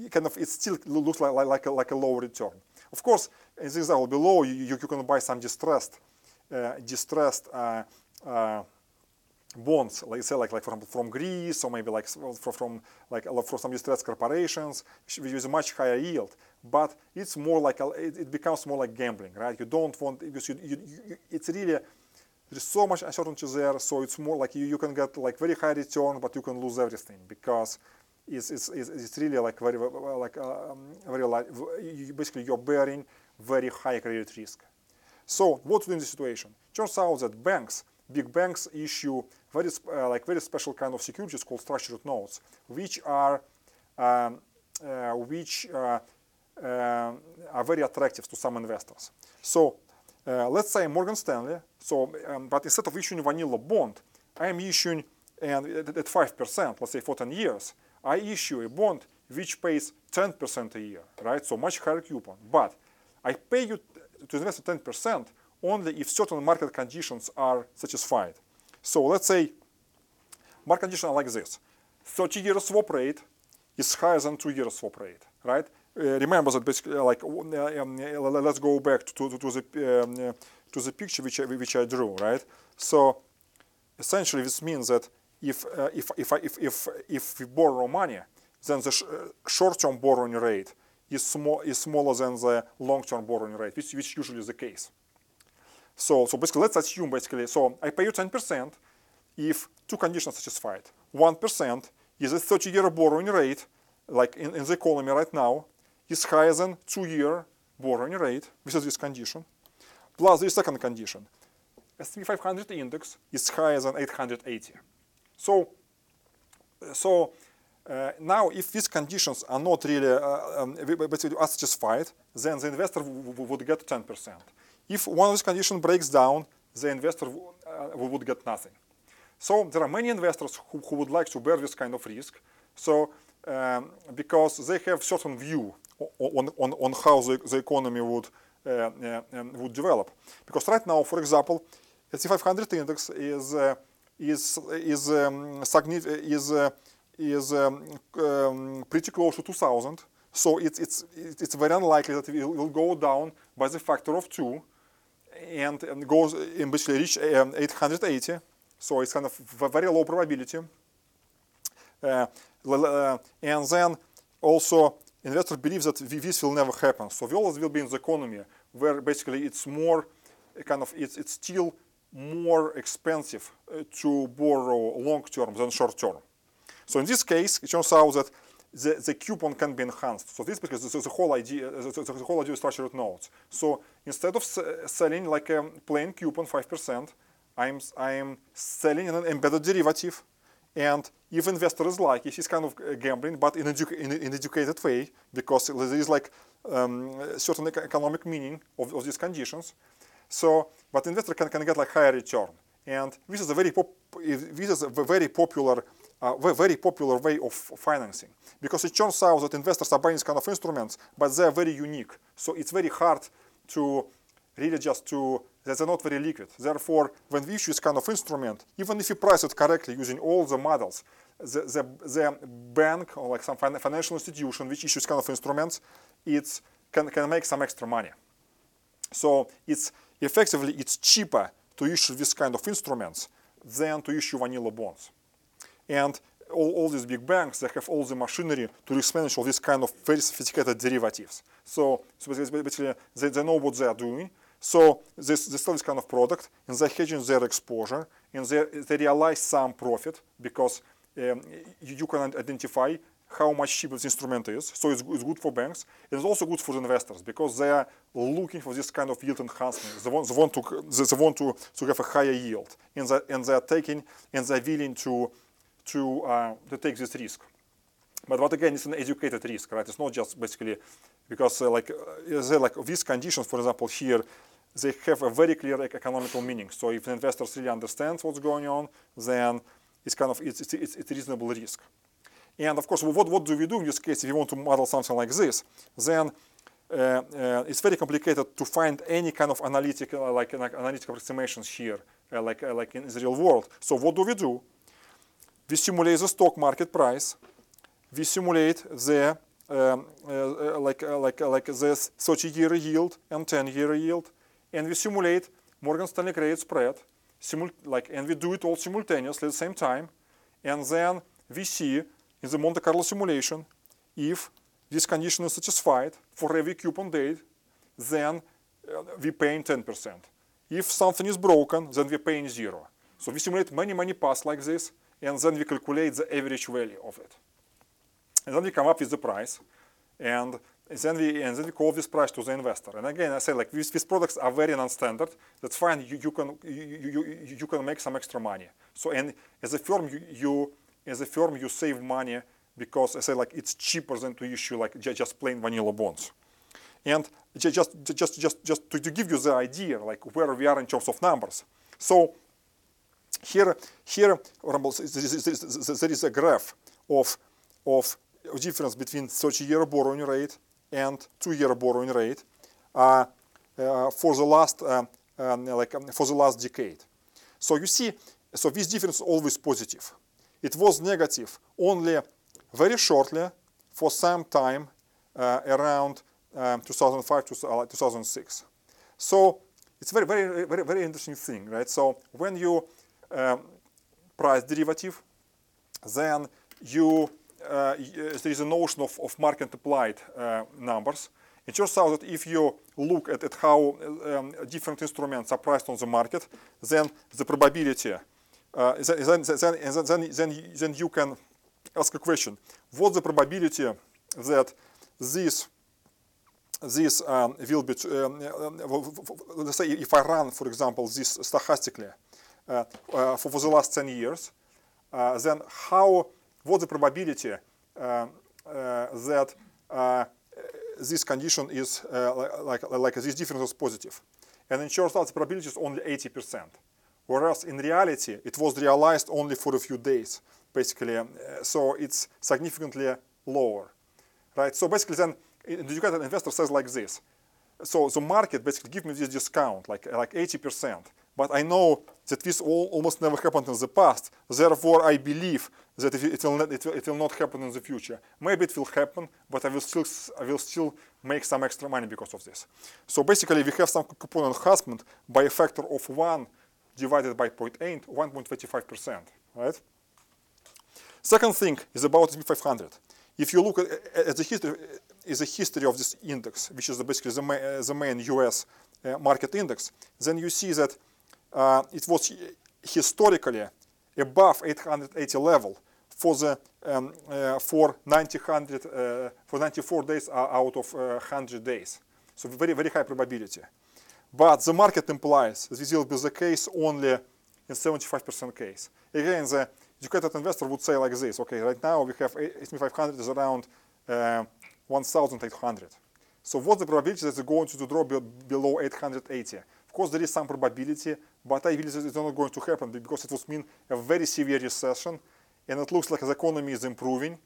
kind of it still looks like, like, a, like a low return. Of course, in this example below, you, you, can buy some distressed, uh, distressed uh, uh, bonds, like say like, like from, from Greece or maybe like from, from like for some distressed corporations with a much higher yield. But it's more like a, it, it, becomes more like gambling, right? You don't want because you, you, you, it's really there's so much uncertainty there, so it's more like you, you can get like very high return, but you can lose everything because it's is, is, is really like very like um, very like you basically you're bearing very high credit risk. So what to do in this situation? Turns out that banks, big banks, issue very uh, like very special kind of securities called structured notes, which are um, uh, which uh, uh are very attractive to some investors. So uh, let's say Morgan Stanley. So um, but instead of issuing vanilla bond, I am issuing and at five percent, let's say for 10 years, I issue a bond which pays 10% a year, right? So much higher coupon. But I pay you to invest 10% only if certain market conditions are satisfied. So let's say market conditions are like this. 30 year swap rate is higher than 2 year swap rate, right? Uh, remember that basically like uh, um, uh, let's go back to, to, to the um, uh, to the picture which I, which I drew, right? So essentially this means that if, uh, if, if, if, if, if we borrow money, then the sh uh, short-term borrowing rate is, small, is smaller than the long-term borrowing rate, which, which usually is the case. So, so basically, let's assume basically, so I pay you 10% if two conditions are satisfied. 1% is a 30-year borrowing rate, like in, in the economy right now, is higher than two-year borrowing rate, which is this condition, plus the second condition. S&P 500 index is higher than 880. So, so uh, now if these conditions are not really uh, um, are satisfied, then the investor would get 10%. If one of these conditions breaks down, the investor uh, would get nothing. So there are many investors who, who would like to bear this kind of risk. So um, because they have certain view on, on, on how the, the economy would uh, uh, um, would develop. Because right now, for example, S&P 500 index is uh, is is um, is uh, is um, um, pretty close to 2,000. So it's it's it's very unlikely that it will go down by the factor of two, and, and goes in basically reach um, 880. So it's kind of very low probability. Uh, uh, and then also investors believe that this will never happen. So we always will be in the economy where basically it's more kind of it's it's still more expensive uh, to borrow long term than short term. So in this case, it turns out that the, the coupon can be enhanced. So this because is the whole idea, the, the whole idea of structured notes. So instead of selling like a plain coupon 5%, I'm, I'm selling an embedded derivative. And if investor is like, he's kind of gambling, but in, edu in an educated way, because there is like um, certain economic meaning of, of these conditions. So, but investor can, can get like higher return. And this is a very, pop this is a very popular uh, very popular way of financing because it turns out that investors are buying these kind of instruments, but they're very unique. So it's very hard to really just to they're not very liquid. Therefore, when we issue this kind of instrument, even if you price it correctly using all the models, the, the, the bank or like some financial institution which issues kind of instruments, it can, can make some extra money. So it's effectively it's cheaper to issue this kind of instruments than to issue vanilla bonds. And all, all these big banks, they have all the machinery to risk manage all these kind of very sophisticated derivatives. So, so basically, they, they know what they are doing. So this, they sell this kind of product, and they're hedging their exposure, and they, they realize some profit because um, you, you can identify how much cheaper this instrument is. So it's, it's, good for banks. It's also good for the investors because they are looking for this kind of yield enhancement. They want, they want, to, they want to, to have a higher yield. And, they, and they're taking and they're willing to to, uh, to take this risk. But what again, it's an educated risk, right? It's not just basically because uh, like, uh, like these conditions, for example, here, they have a very clear economical meaning. So if the investors really understand what's going on, then it's kind of it's, it's, it's a reasonable risk. And of course, what, what do we do in this case if you want to model something like this? Then uh, uh, it's very complicated to find any kind of analytical, like, like analytical approximations here, uh, like, uh, like in the real world. So what do we do? We simulate the stock market price, we simulate the uh, like uh, like uh, like this 30-year yield and 10-year yield, and we simulate Morgan Stanley credit spread, like and we do it all simultaneously at the same time, and then we see in the Monte Carlo simulation if this condition is satisfied for every coupon date, then uh, we pay 10%. If something is broken, then we pay zero. So we simulate many, many paths like this, and then we calculate the average value of it. And then we come up with the price, and then we and then we call this price to the investor. And again, I say like these, these products are very non-standard. That's fine. You, you can you, you, you can make some extra money. So and as a firm, you, you as a firm you save money because I say like it's cheaper than to issue like just plain vanilla bonds. And just just just just to, to give you the idea like where we are in terms of numbers. So here, here there is a graph of, of difference between 30-year borrowing rate and two-year borrowing rate uh, uh, for the last uh, um, like um, for the last decade. So you see, so this difference is always positive. It was negative only very shortly for some time uh, around um, 2005 to 2006. So it's very very very very interesting thing, right? So when you price derivative. Then you uh, there is a notion of, of market implied uh, numbers. It turns out that if you look at, at how um, different instruments are priced on the market, then the probability, uh, then, then, then, then, then you can ask a question. What's the probability that this this um, will be, um, let's say if I run, for example, this stochastically, uh, uh, for, for the last 10 years, uh, then how, what the probability that this condition is like, like this difference is positive. And it turns out the probability is only 80%. Whereas in reality, it was realized only for a few days, basically. Um, so it's significantly lower, right? So basically then, the educated investor says like this. so the market basically give me this discount, like like 80%. But I know that this all, almost never happened in the past. Therefore, I believe that it will, not, it, will, it will not happen in the future. Maybe it will happen, but I will still I will still make some extra money because of this. So basically, we have some coupon enhancement by a factor of one divided by 0.8, 1.25%, right? Second thing is about S&P 500. If you look at, at the history, is the history of this index, which is basically the, ma the main US uh, market index, then you see that uh, it was historically above 880 level for the um, uh, for 900 uh, for 94 days out of 100 days. So very very high probability. But the market implies this will be the case only in 75% case. Again, the educated investor would say like this, okay, right now we have S&P 500 is around uh, 1,800. So what's the probability that it's going to drop below 880? Of course, there is some probability, but I believe it's not going to happen because it would mean a very severe recession, and it looks like the economy is improving.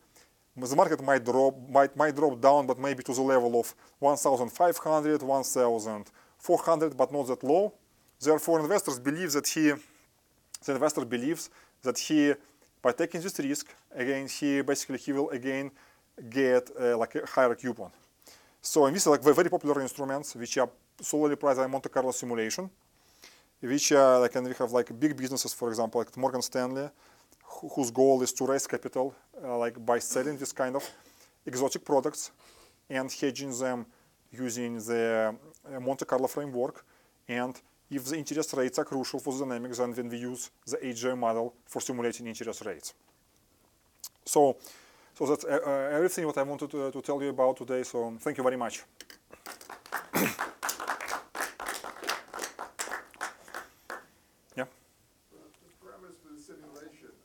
The market might drop, might, might drop down, but maybe to the level of 1,500, 1,400, but not that low. Therefore, investors believe that he, the investor believes that he, by taking this risk, again, he basically he will again get uh, like a higher coupon. So, and these are like very popular instruments which are solely priced on Monte Carlo simulation, which uh, like and we have like big businesses, for example, like Morgan Stanley, whose goal is to raise capital uh, like by selling this kind of exotic products and hedging them using the uh, Monte Carlo framework. And if the interest rates are crucial for the dynamics, then we use the HJM model for simulating interest rates. So, so that's uh, uh, everything what I wanted to, to tell you about today. So thank you very much.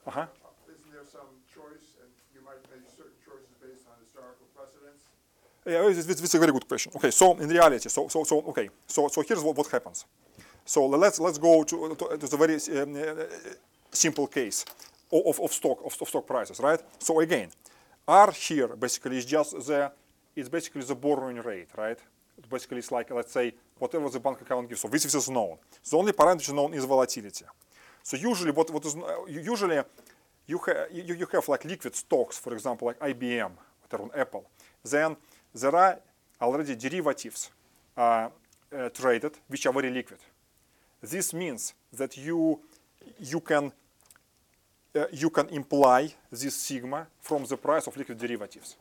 Uh-huh. Isn't there some choice, and you might make certain choices based on historical precedents? Yeah, this, is a very good question. Okay, so in reality, so so so okay, so so here's what, what happens. So let's let's go to to, to the very um, uh, simple case of, of stock of, of stock prices, right? So again, R here basically is just the it's basically the borrowing rate, right? It basically it's like let's say whatever the bank account gives. So this is known. The only parameter known is volatility. So usually what, what is, usually you, ha you, you have like liquid stocks, for example, like IBM or Apple. Then there are already derivatives uh, uh, traded which are very liquid. This means that you, you, can, uh, you can imply this sigma from the price of liquid derivatives,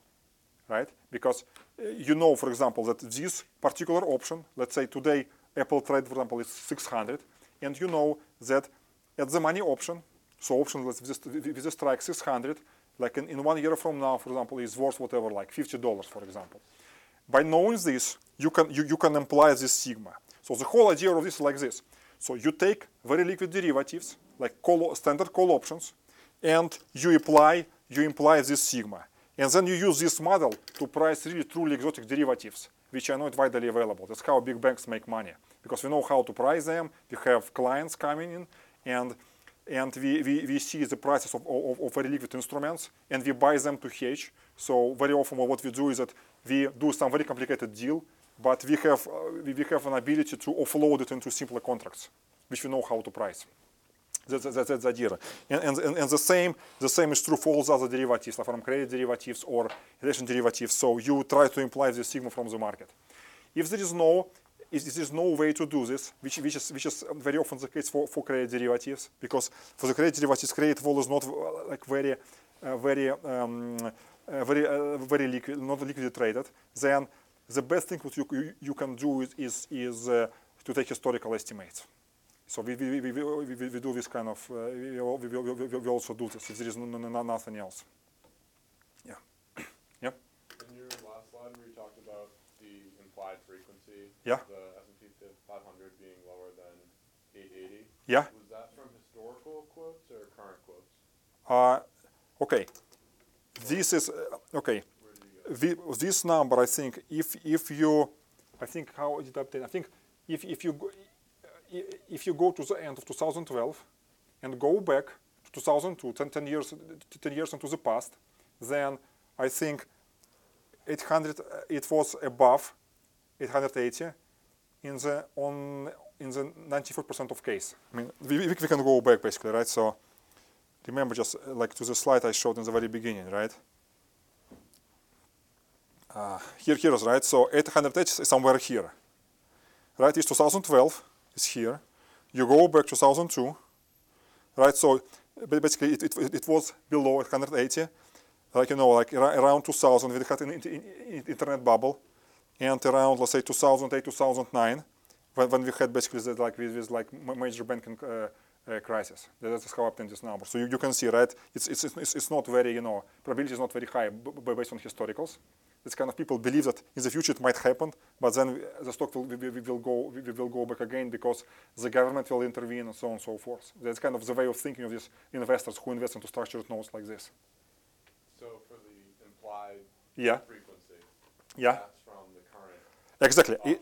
right? Because uh, you know, for example, that this particular option, let's say today Apple trade, for example, is 600, and you know that at the money option, so option with the strike 600, like in, in one year from now, for example, is worth whatever, like $50, for example. By knowing this, you can, you, you can imply this sigma. So the whole idea of this is like this. So you take very liquid derivatives, like call, standard call options, and you apply, you imply this sigma. And then you use this model to price really truly exotic derivatives, which are not widely available. That's how big banks make money, because we know how to price them. We have clients coming in, and and we, we, we see the prices of, of, of, very liquid instruments and we buy them to hedge. So very often what we do is that we do some very complicated deal, but we have, uh, we, have an ability to offload it into simpler contracts, which we know how to price. That's, that's, that's the idea. And, and, and the, same, the same is true for all the other derivatives, like from credit derivatives or relation derivatives. So you try to imply the sigma from the market. If there is no is, there's no way to do this, which, which, is, which is very often the case for, for credit derivatives, because for the credit derivatives, credit vol is not uh, like very, uh, very, um, uh, very, uh, very liquid, not liquidly traded. Then the best thing what you, you, you can do is, is, is uh, to take historical estimates. So we, we, we, we, we do this kind of, uh, we, we, we, we also do this if there is no, no, nothing else. Yeah. The implied frequency. Yeah. The S&P 500 being lower than 880. Yeah. Was that from historical quotes or current quotes? Uh, okay. This is uh, okay. The, this number, I think, if if you, I think how is it updated? I think if if you go, if you go to the end of 2012 and go back to 2002, 10, 10 years 10 years into the past, then I think 800 it was above 880 in the on in the 94% of case. I mean, we, we, can go back basically, right? So remember just uh, like to the slide I showed in the very beginning, right? Uh, here, here is right. So 880 is somewhere here, right? It's 2012 is here. You go back to 2002, right? So basically it, it, it was below 880, like you know, like around 2000 we had an in- in- in- internet bubble, and around let's say 2008 2009 when, when we had basically the, like with, with like major banking uh, uh, crisis. That is how I obtained this number. So you, you can see, right? It's, it's, it's, it's not very, you know, probability is not very high based on historicals. It's kind of people believe that in the future it might happen, but then the stock will, we, we will go we will go back again because the government will intervene and so on and so forth. That's kind of the way of thinking of these investors who invest into structured notes like this. So for the implied Yeah, frequency, yeah, that's from the current exactly. It-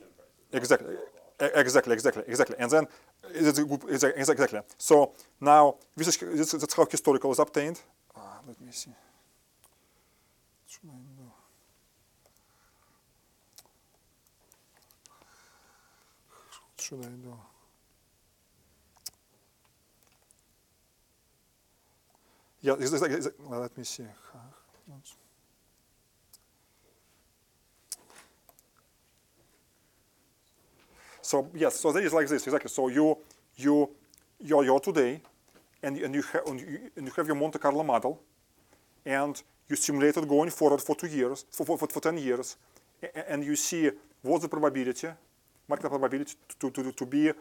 Exactly. Exactly, exactly, exactly. And then it's a good- it's a- it's exactly. So now this is this, is- that's how historical is obtained. Uh, let me see. Should I know? What should I do? Yeah, it's, it's, it's, well, let me see. So yes, so there is like this exactly. So you you you're, you're today, and and you have and you, have your Monte Carlo model, and you simulate it going forward for two years, for for, for, ten years, and you see what's the probability, market probability to to, to be uh,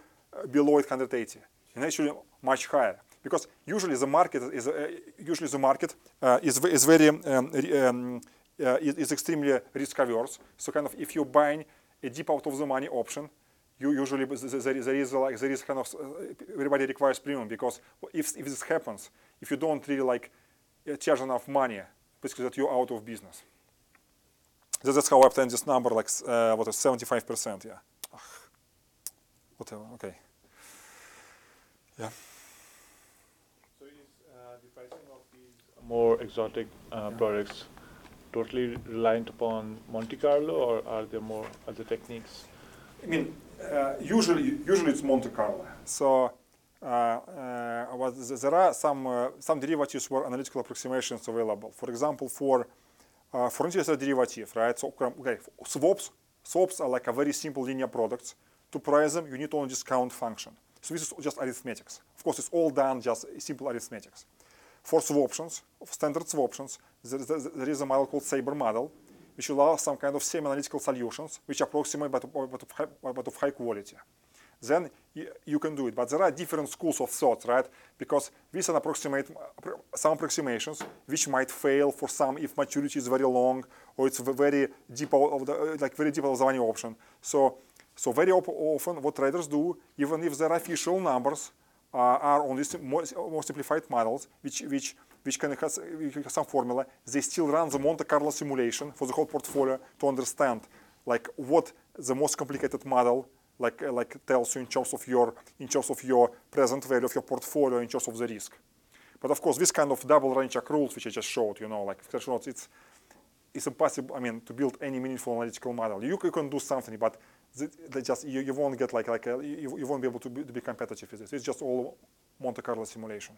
below 880, and actually much higher because usually the market is uh, usually the market uh, is is very um, um, uh, is, is extremely risk averse. So kind of if you're buying a deep out of the money option, you usually there is, there is like there is kind of uh, everybody requires premium because if if this happens, if you don't really like uh, charge enough money, basically that you're out of business. That's how I obtained this number, like uh, what is 75 percent, yeah. Ugh. Whatever, okay. Yeah. So is uh, the pricing of these more exotic uh, products totally reliant upon Monte Carlo, or are there more other techniques? I mean, uh, usually, usually it's Monte Carlo. So, uh, uh, there are some uh, some derivatives where analytical approximations available. For example, for uh, for interest rate derivative, right? So, okay, swaps swaps are like a very simple linear products. To price them, you need only discount function. So this is just arithmetics. Of course, it's all done just simple arithmetics. For swaptions, standard swaptions, there is, there is a model called SABR model, which allows some kind of semi-analytical solutions which approximate but, but, of high, but of high quality. Then you, can do it. But there are different schools of thought, right? Because with an approximate, some approximations which might fail for some if maturity is very long or it's very deep of the, like very deep of the money option. So, so very often what traders do, even if their official numbers uh, are on these more, more simplified models, which which which can has, some formula, they still run the Monte Carlo simulation for the whole portfolio to understand like what the most complicated model like like tells you in terms of your in terms of your present value of your portfolio in terms of the risk. But of course, this kind of double range accruals which I just showed, you know, like it's it's impossible. I mean, to build any meaningful analytical model, you, you can do something, but the, they just you, you won't get like like a, you, you won't be able to be, to be competitive with this. It's just all Monte Carlo simulation.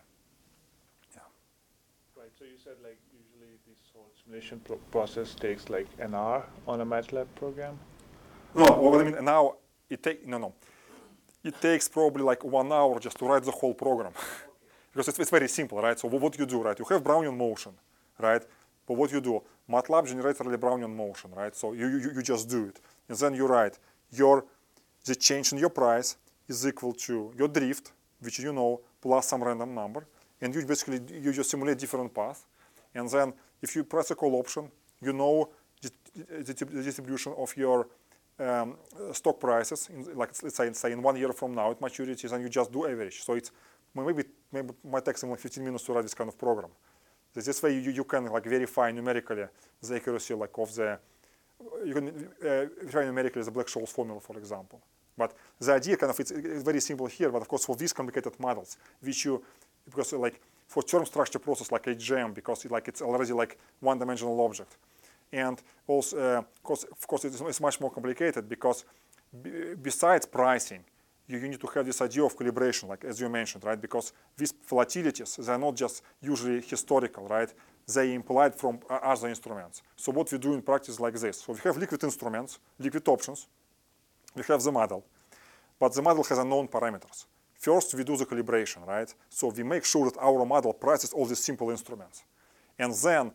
Right. So you said like usually this whole simulation pro- process takes like an hour on a MATLAB program. No, what I mean now it take no no, it takes probably like one hour just to write the whole program, because it's, it's very simple, right? So what you do, right? You have Brownian motion, right? But what you do, MATLAB generates really Brownian motion, right? So you, you, you just do it, and then you write your the change in your price is equal to your drift, which you know plus some random number, and you basically you just simulate different path, and then if you press a call option, you know the, distribution of your um, stock prices, in, like let's say, say in one year from now at maturities, and you just do average. So it's maybe maybe might take someone 15 minutes to write this kind of program. This- way you, you can like verify numerically the accuracy like of the you can uh, verify numerically the Black-Scholes formula, for example. But the idea kind of it's, it's very simple here. But of course, for these complicated models, which you because like for term structure process like HJM, because it, like it's already like one-dimensional object, And also, uh, of course, it's, it's much more complicated because besides pricing, you, you need to have this idea of calibration, like as you mentioned, right? Because these volatilities, they're not just usually historical, right? They implied from other instruments. So what we do in practice is like this. So we have liquid instruments, liquid options. We have the model, but the model has unknown parameters. First, we do the calibration, right? So we make sure that our model prices all these simple instruments. And then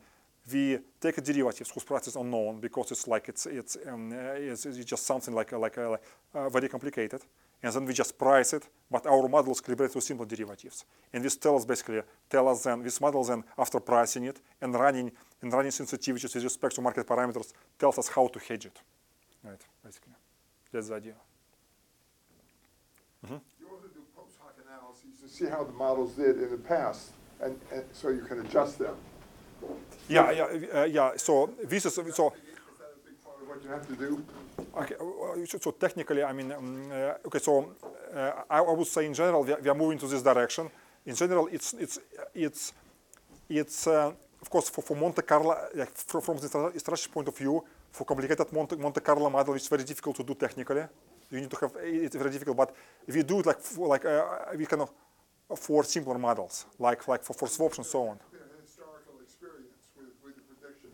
we take a derivative whose price is unknown because it's like it's it's, um, it's, it's just something like like uh, uh, very complicated, and then we just price it. But our model is calibrated with simple derivatives, and this tells us basically tell us then this model then after pricing it and running and running sensitivities with respect to market parameters tells us how to hedge it, right? Basically, that's the idea. You also do post hoc analyses to see how the models did in the past, and, and so you can adjust them. Yeah, yeah, uh, yeah. So this is so. Is that a big part of what you have to do? Okay, uh, so, so technically, I mean, um, uh, okay, so uh, I, I would say in general we are, we are moving to this direction. In general, it's it's it's it's uh, of course for, for Monte Carlo, like from, from the stra- strategy point of view, for complicated Monte, Monte Carlo model, it's very difficult to do technically. You need to have it's very difficult, but if you do it like like uh, we kind of for simpler models, like like for, for swaps and so on. Yeah, with, with the prediction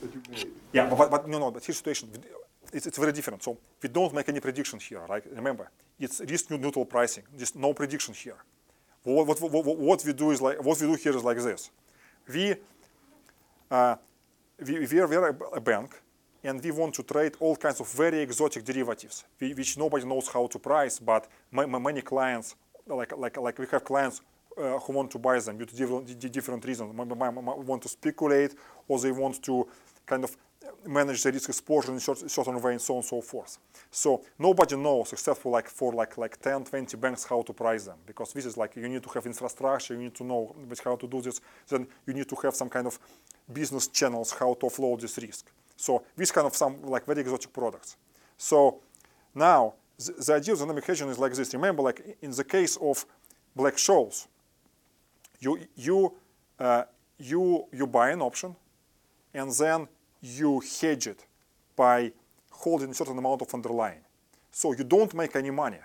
that you made. Yeah, but, but, no, no, but here's the situation. It's, it's very different. So we don't make any prediction here, right? Remember, it's risk neutral pricing. Just no prediction here. What, what, what, what- we do is like what we do here is like this. We uh, we, we are we are a, a bank, and we want to trade all kinds of very exotic derivatives, whi- which nobody knows how to price. But ma- ma- many clients, like like like we have clients uh, who want to buy them due to different, different reasons. Want to speculate, or they want to kind of manage the risk exposure in a certain, certain way, and so on and so forth. So nobody knows except for like for like like 10, 20 banks how to price them because this is like you need to have infrastructure, you need to know how to do this. Then you need to have some kind of business channels how to offload this risk. So this kind of some like very exotic products. So now the, the idea of dynamic hedging is like this. Remember, like in the case of Black-Scholes, you you uh, you you buy an option, and then you hedge it by holding a certain amount of underlying. So you don't make any money,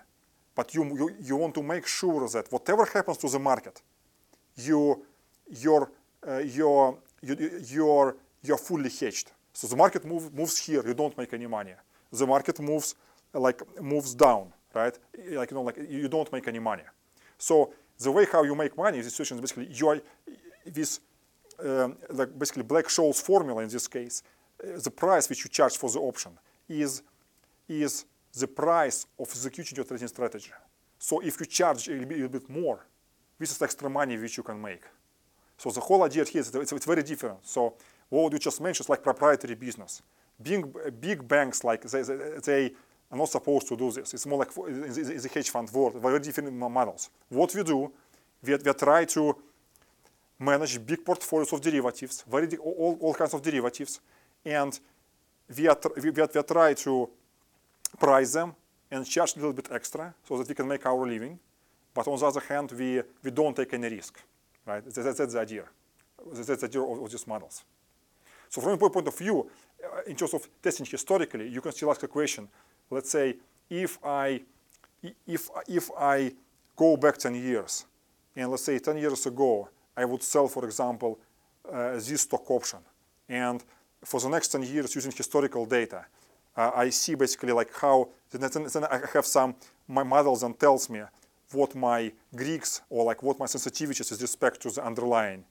but you you, you want to make sure that whatever happens to the market, you your uh, your you, you- you're you're fully hedged. So the market move, moves here, you don't make any money. The market moves like moves down, right? Like you know, like you don't make any money. So the way how you make money in this situation is basically you are this um, like basically Black Scholes formula in this case. uh, the price which you charge for the option is is the price of executing your trading strategy. So if you charge a little bit- more, this is extra money which you can make. So the whole idea here is it's, it's very different. So what you just mentioned is like proprietary business. Big, big banks like they, they, they are not supposed to do this. It's more like in the, hedge fund world, very different models. What we do, we, we try to manage big portfolios of derivatives, very all, all kinds of derivatives, and we, are, we, we, we try to price them and charge a little bit extra so that we can make our living. But on the other hand, we, we don't take any risk, right? That's, that's, that's the idea. That's the idea of, of these models. So from a point of view, uh, in terms of testing historically, you can still ask a question. Let's say if I, if, if I go back 10 years, and let's say 10 years ago, I would sell, for example, uh, this stock option. And for the next 10 years, using historical data, uh, I see basically like how, then, I have some, my models and tells me what my Greeks or like what my sensitivities with respect to the underlying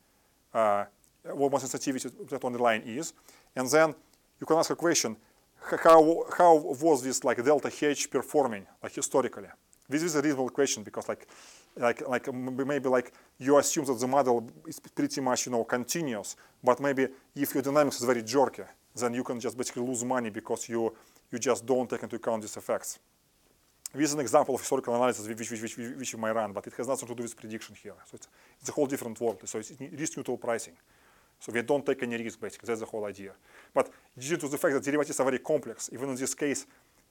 uh, what my sensitivity to that underlying is, and then you can ask a question: How how was this like delta H performing like historically? This is a reasonable question because like like like maybe like you assume that the model is pretty much you know continuous, but maybe if your dynamics is very jerky, then you can just basically lose money because you you just don't take into account these effects. This is an example of historical analysis which, which, which, which you might run, but it has nothing to do with prediction here. So it's, it's a whole different world. So it's risk neutral pricing. So we don't take any risk, basically. That's the whole idea. But due to the fact that derivatives are very complex, even in this case,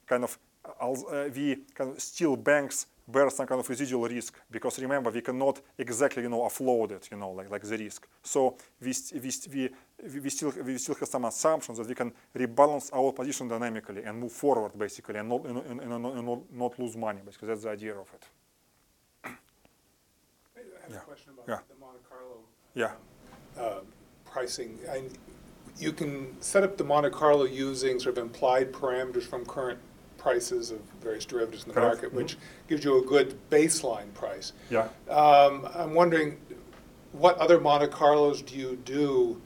kind of al- uh, we kind of still banks bear some kind of residual risk because remember we cannot exactly you know offload it you know like like the risk so we we, we we still we still have some assumptions that we can rebalance our position dynamically and move forward basically and not and, and, and, and not, not lose money basically that's the idea of it I have Yeah. a question about Yeah. the Monte Carlo. Yeah. uh, Pricing. I, you can set up the Monte Carlo using sort of implied parameters from current prices of various derivatives in the Correct. market, which gives you a good baseline price. yeah Um, I'm wondering, what other Monte Carlos do you do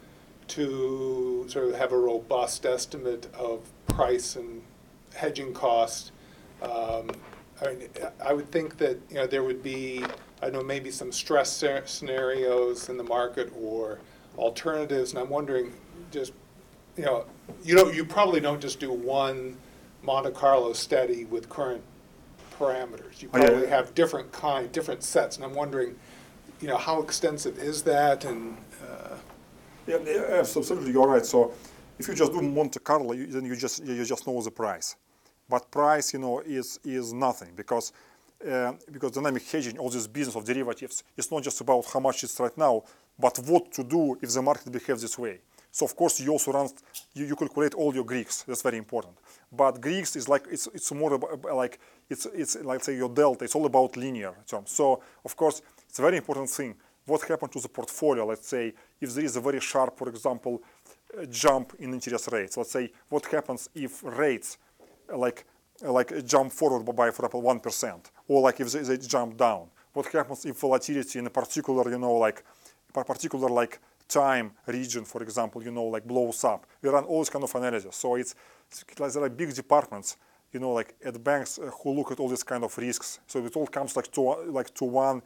to sort of have a robust estimate of price and hedging cost? Um, I mean, I would think that, you know, there would be, I know, maybe some stress sce- scenarios in the market or alternatives, and I'm wondering, just, you know, you don't, you probably don't just do one Monte Carlo study with current parameters. You Oh, yeah, probably yeah. have different kind, different sets, and I'm wondering, you know, how extensive is that, and, uh, Yeah, yeah, abso- absolutely, you're right. So if you just do Monte Carlo, you, then you just you just know the price. But price, you know, is is nothing because uh, because dynamic hedging, all this business of derivatives, it's not just about how much it's right now, but what to do if the market behaves this way. So of course you also run you, you calculate all your Greeks. That's very important. But Greeks is like it's it's more about, like it's it's like say your delta. It's all about linear terms. So of course it's a very important thing. What happened to the portfolio? Let's say if there is a very sharp, for example, uh, jump in interest rates. Let's say what happens if rates uh, like uh, like jump forward by for example one percent, or like if they, they jump down. What happens if volatility in a particular, you know, like particular like time region, for example, you know, like blows up. We run all this kind of analysis. So it's, it's like there are big departments, you know, like at banks uh, who look at all these kind of risks. So it all comes like to like to one,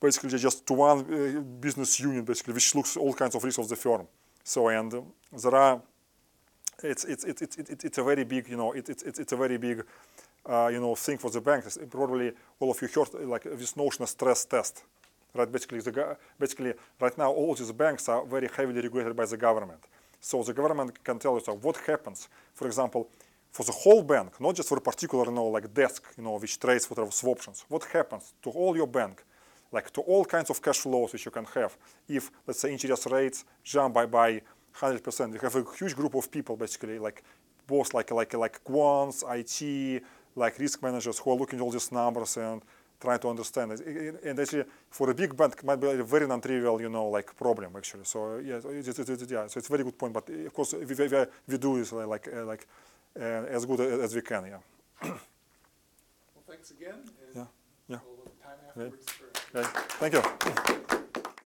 basically just to one uh, business union, basically, which looks all kinds of risks of the firm. So and um, there are it's it's it's it's it's a very big you know it, it's it's it's a very big uh, you know thing for the banks. Probably all of you heard like this notion of stress test, right? Basically, the basically right now all these banks are very heavily regulated by the government. So the government can tell you so what happens, for example, for the whole bank, not just for a particular you know like desk you know which trades whatever swaptions. What happens to all your bank? like to all kinds of cash flows which you can have if let's say interest rates jump by by 100% we have a huge group of people basically like both like like like quants IT like risk managers who are looking at all these numbers and trying to understand it and actually for a big bank it might be a very non-trivial you know like problem actually so yeah so it's, it's, it's, yeah so it's a very good point but of course we, we, we- do this like uh, like uh, as good as we can yeah well, thanks again. and Yeah, yeah. we'll have time afterwards for- okay. thank you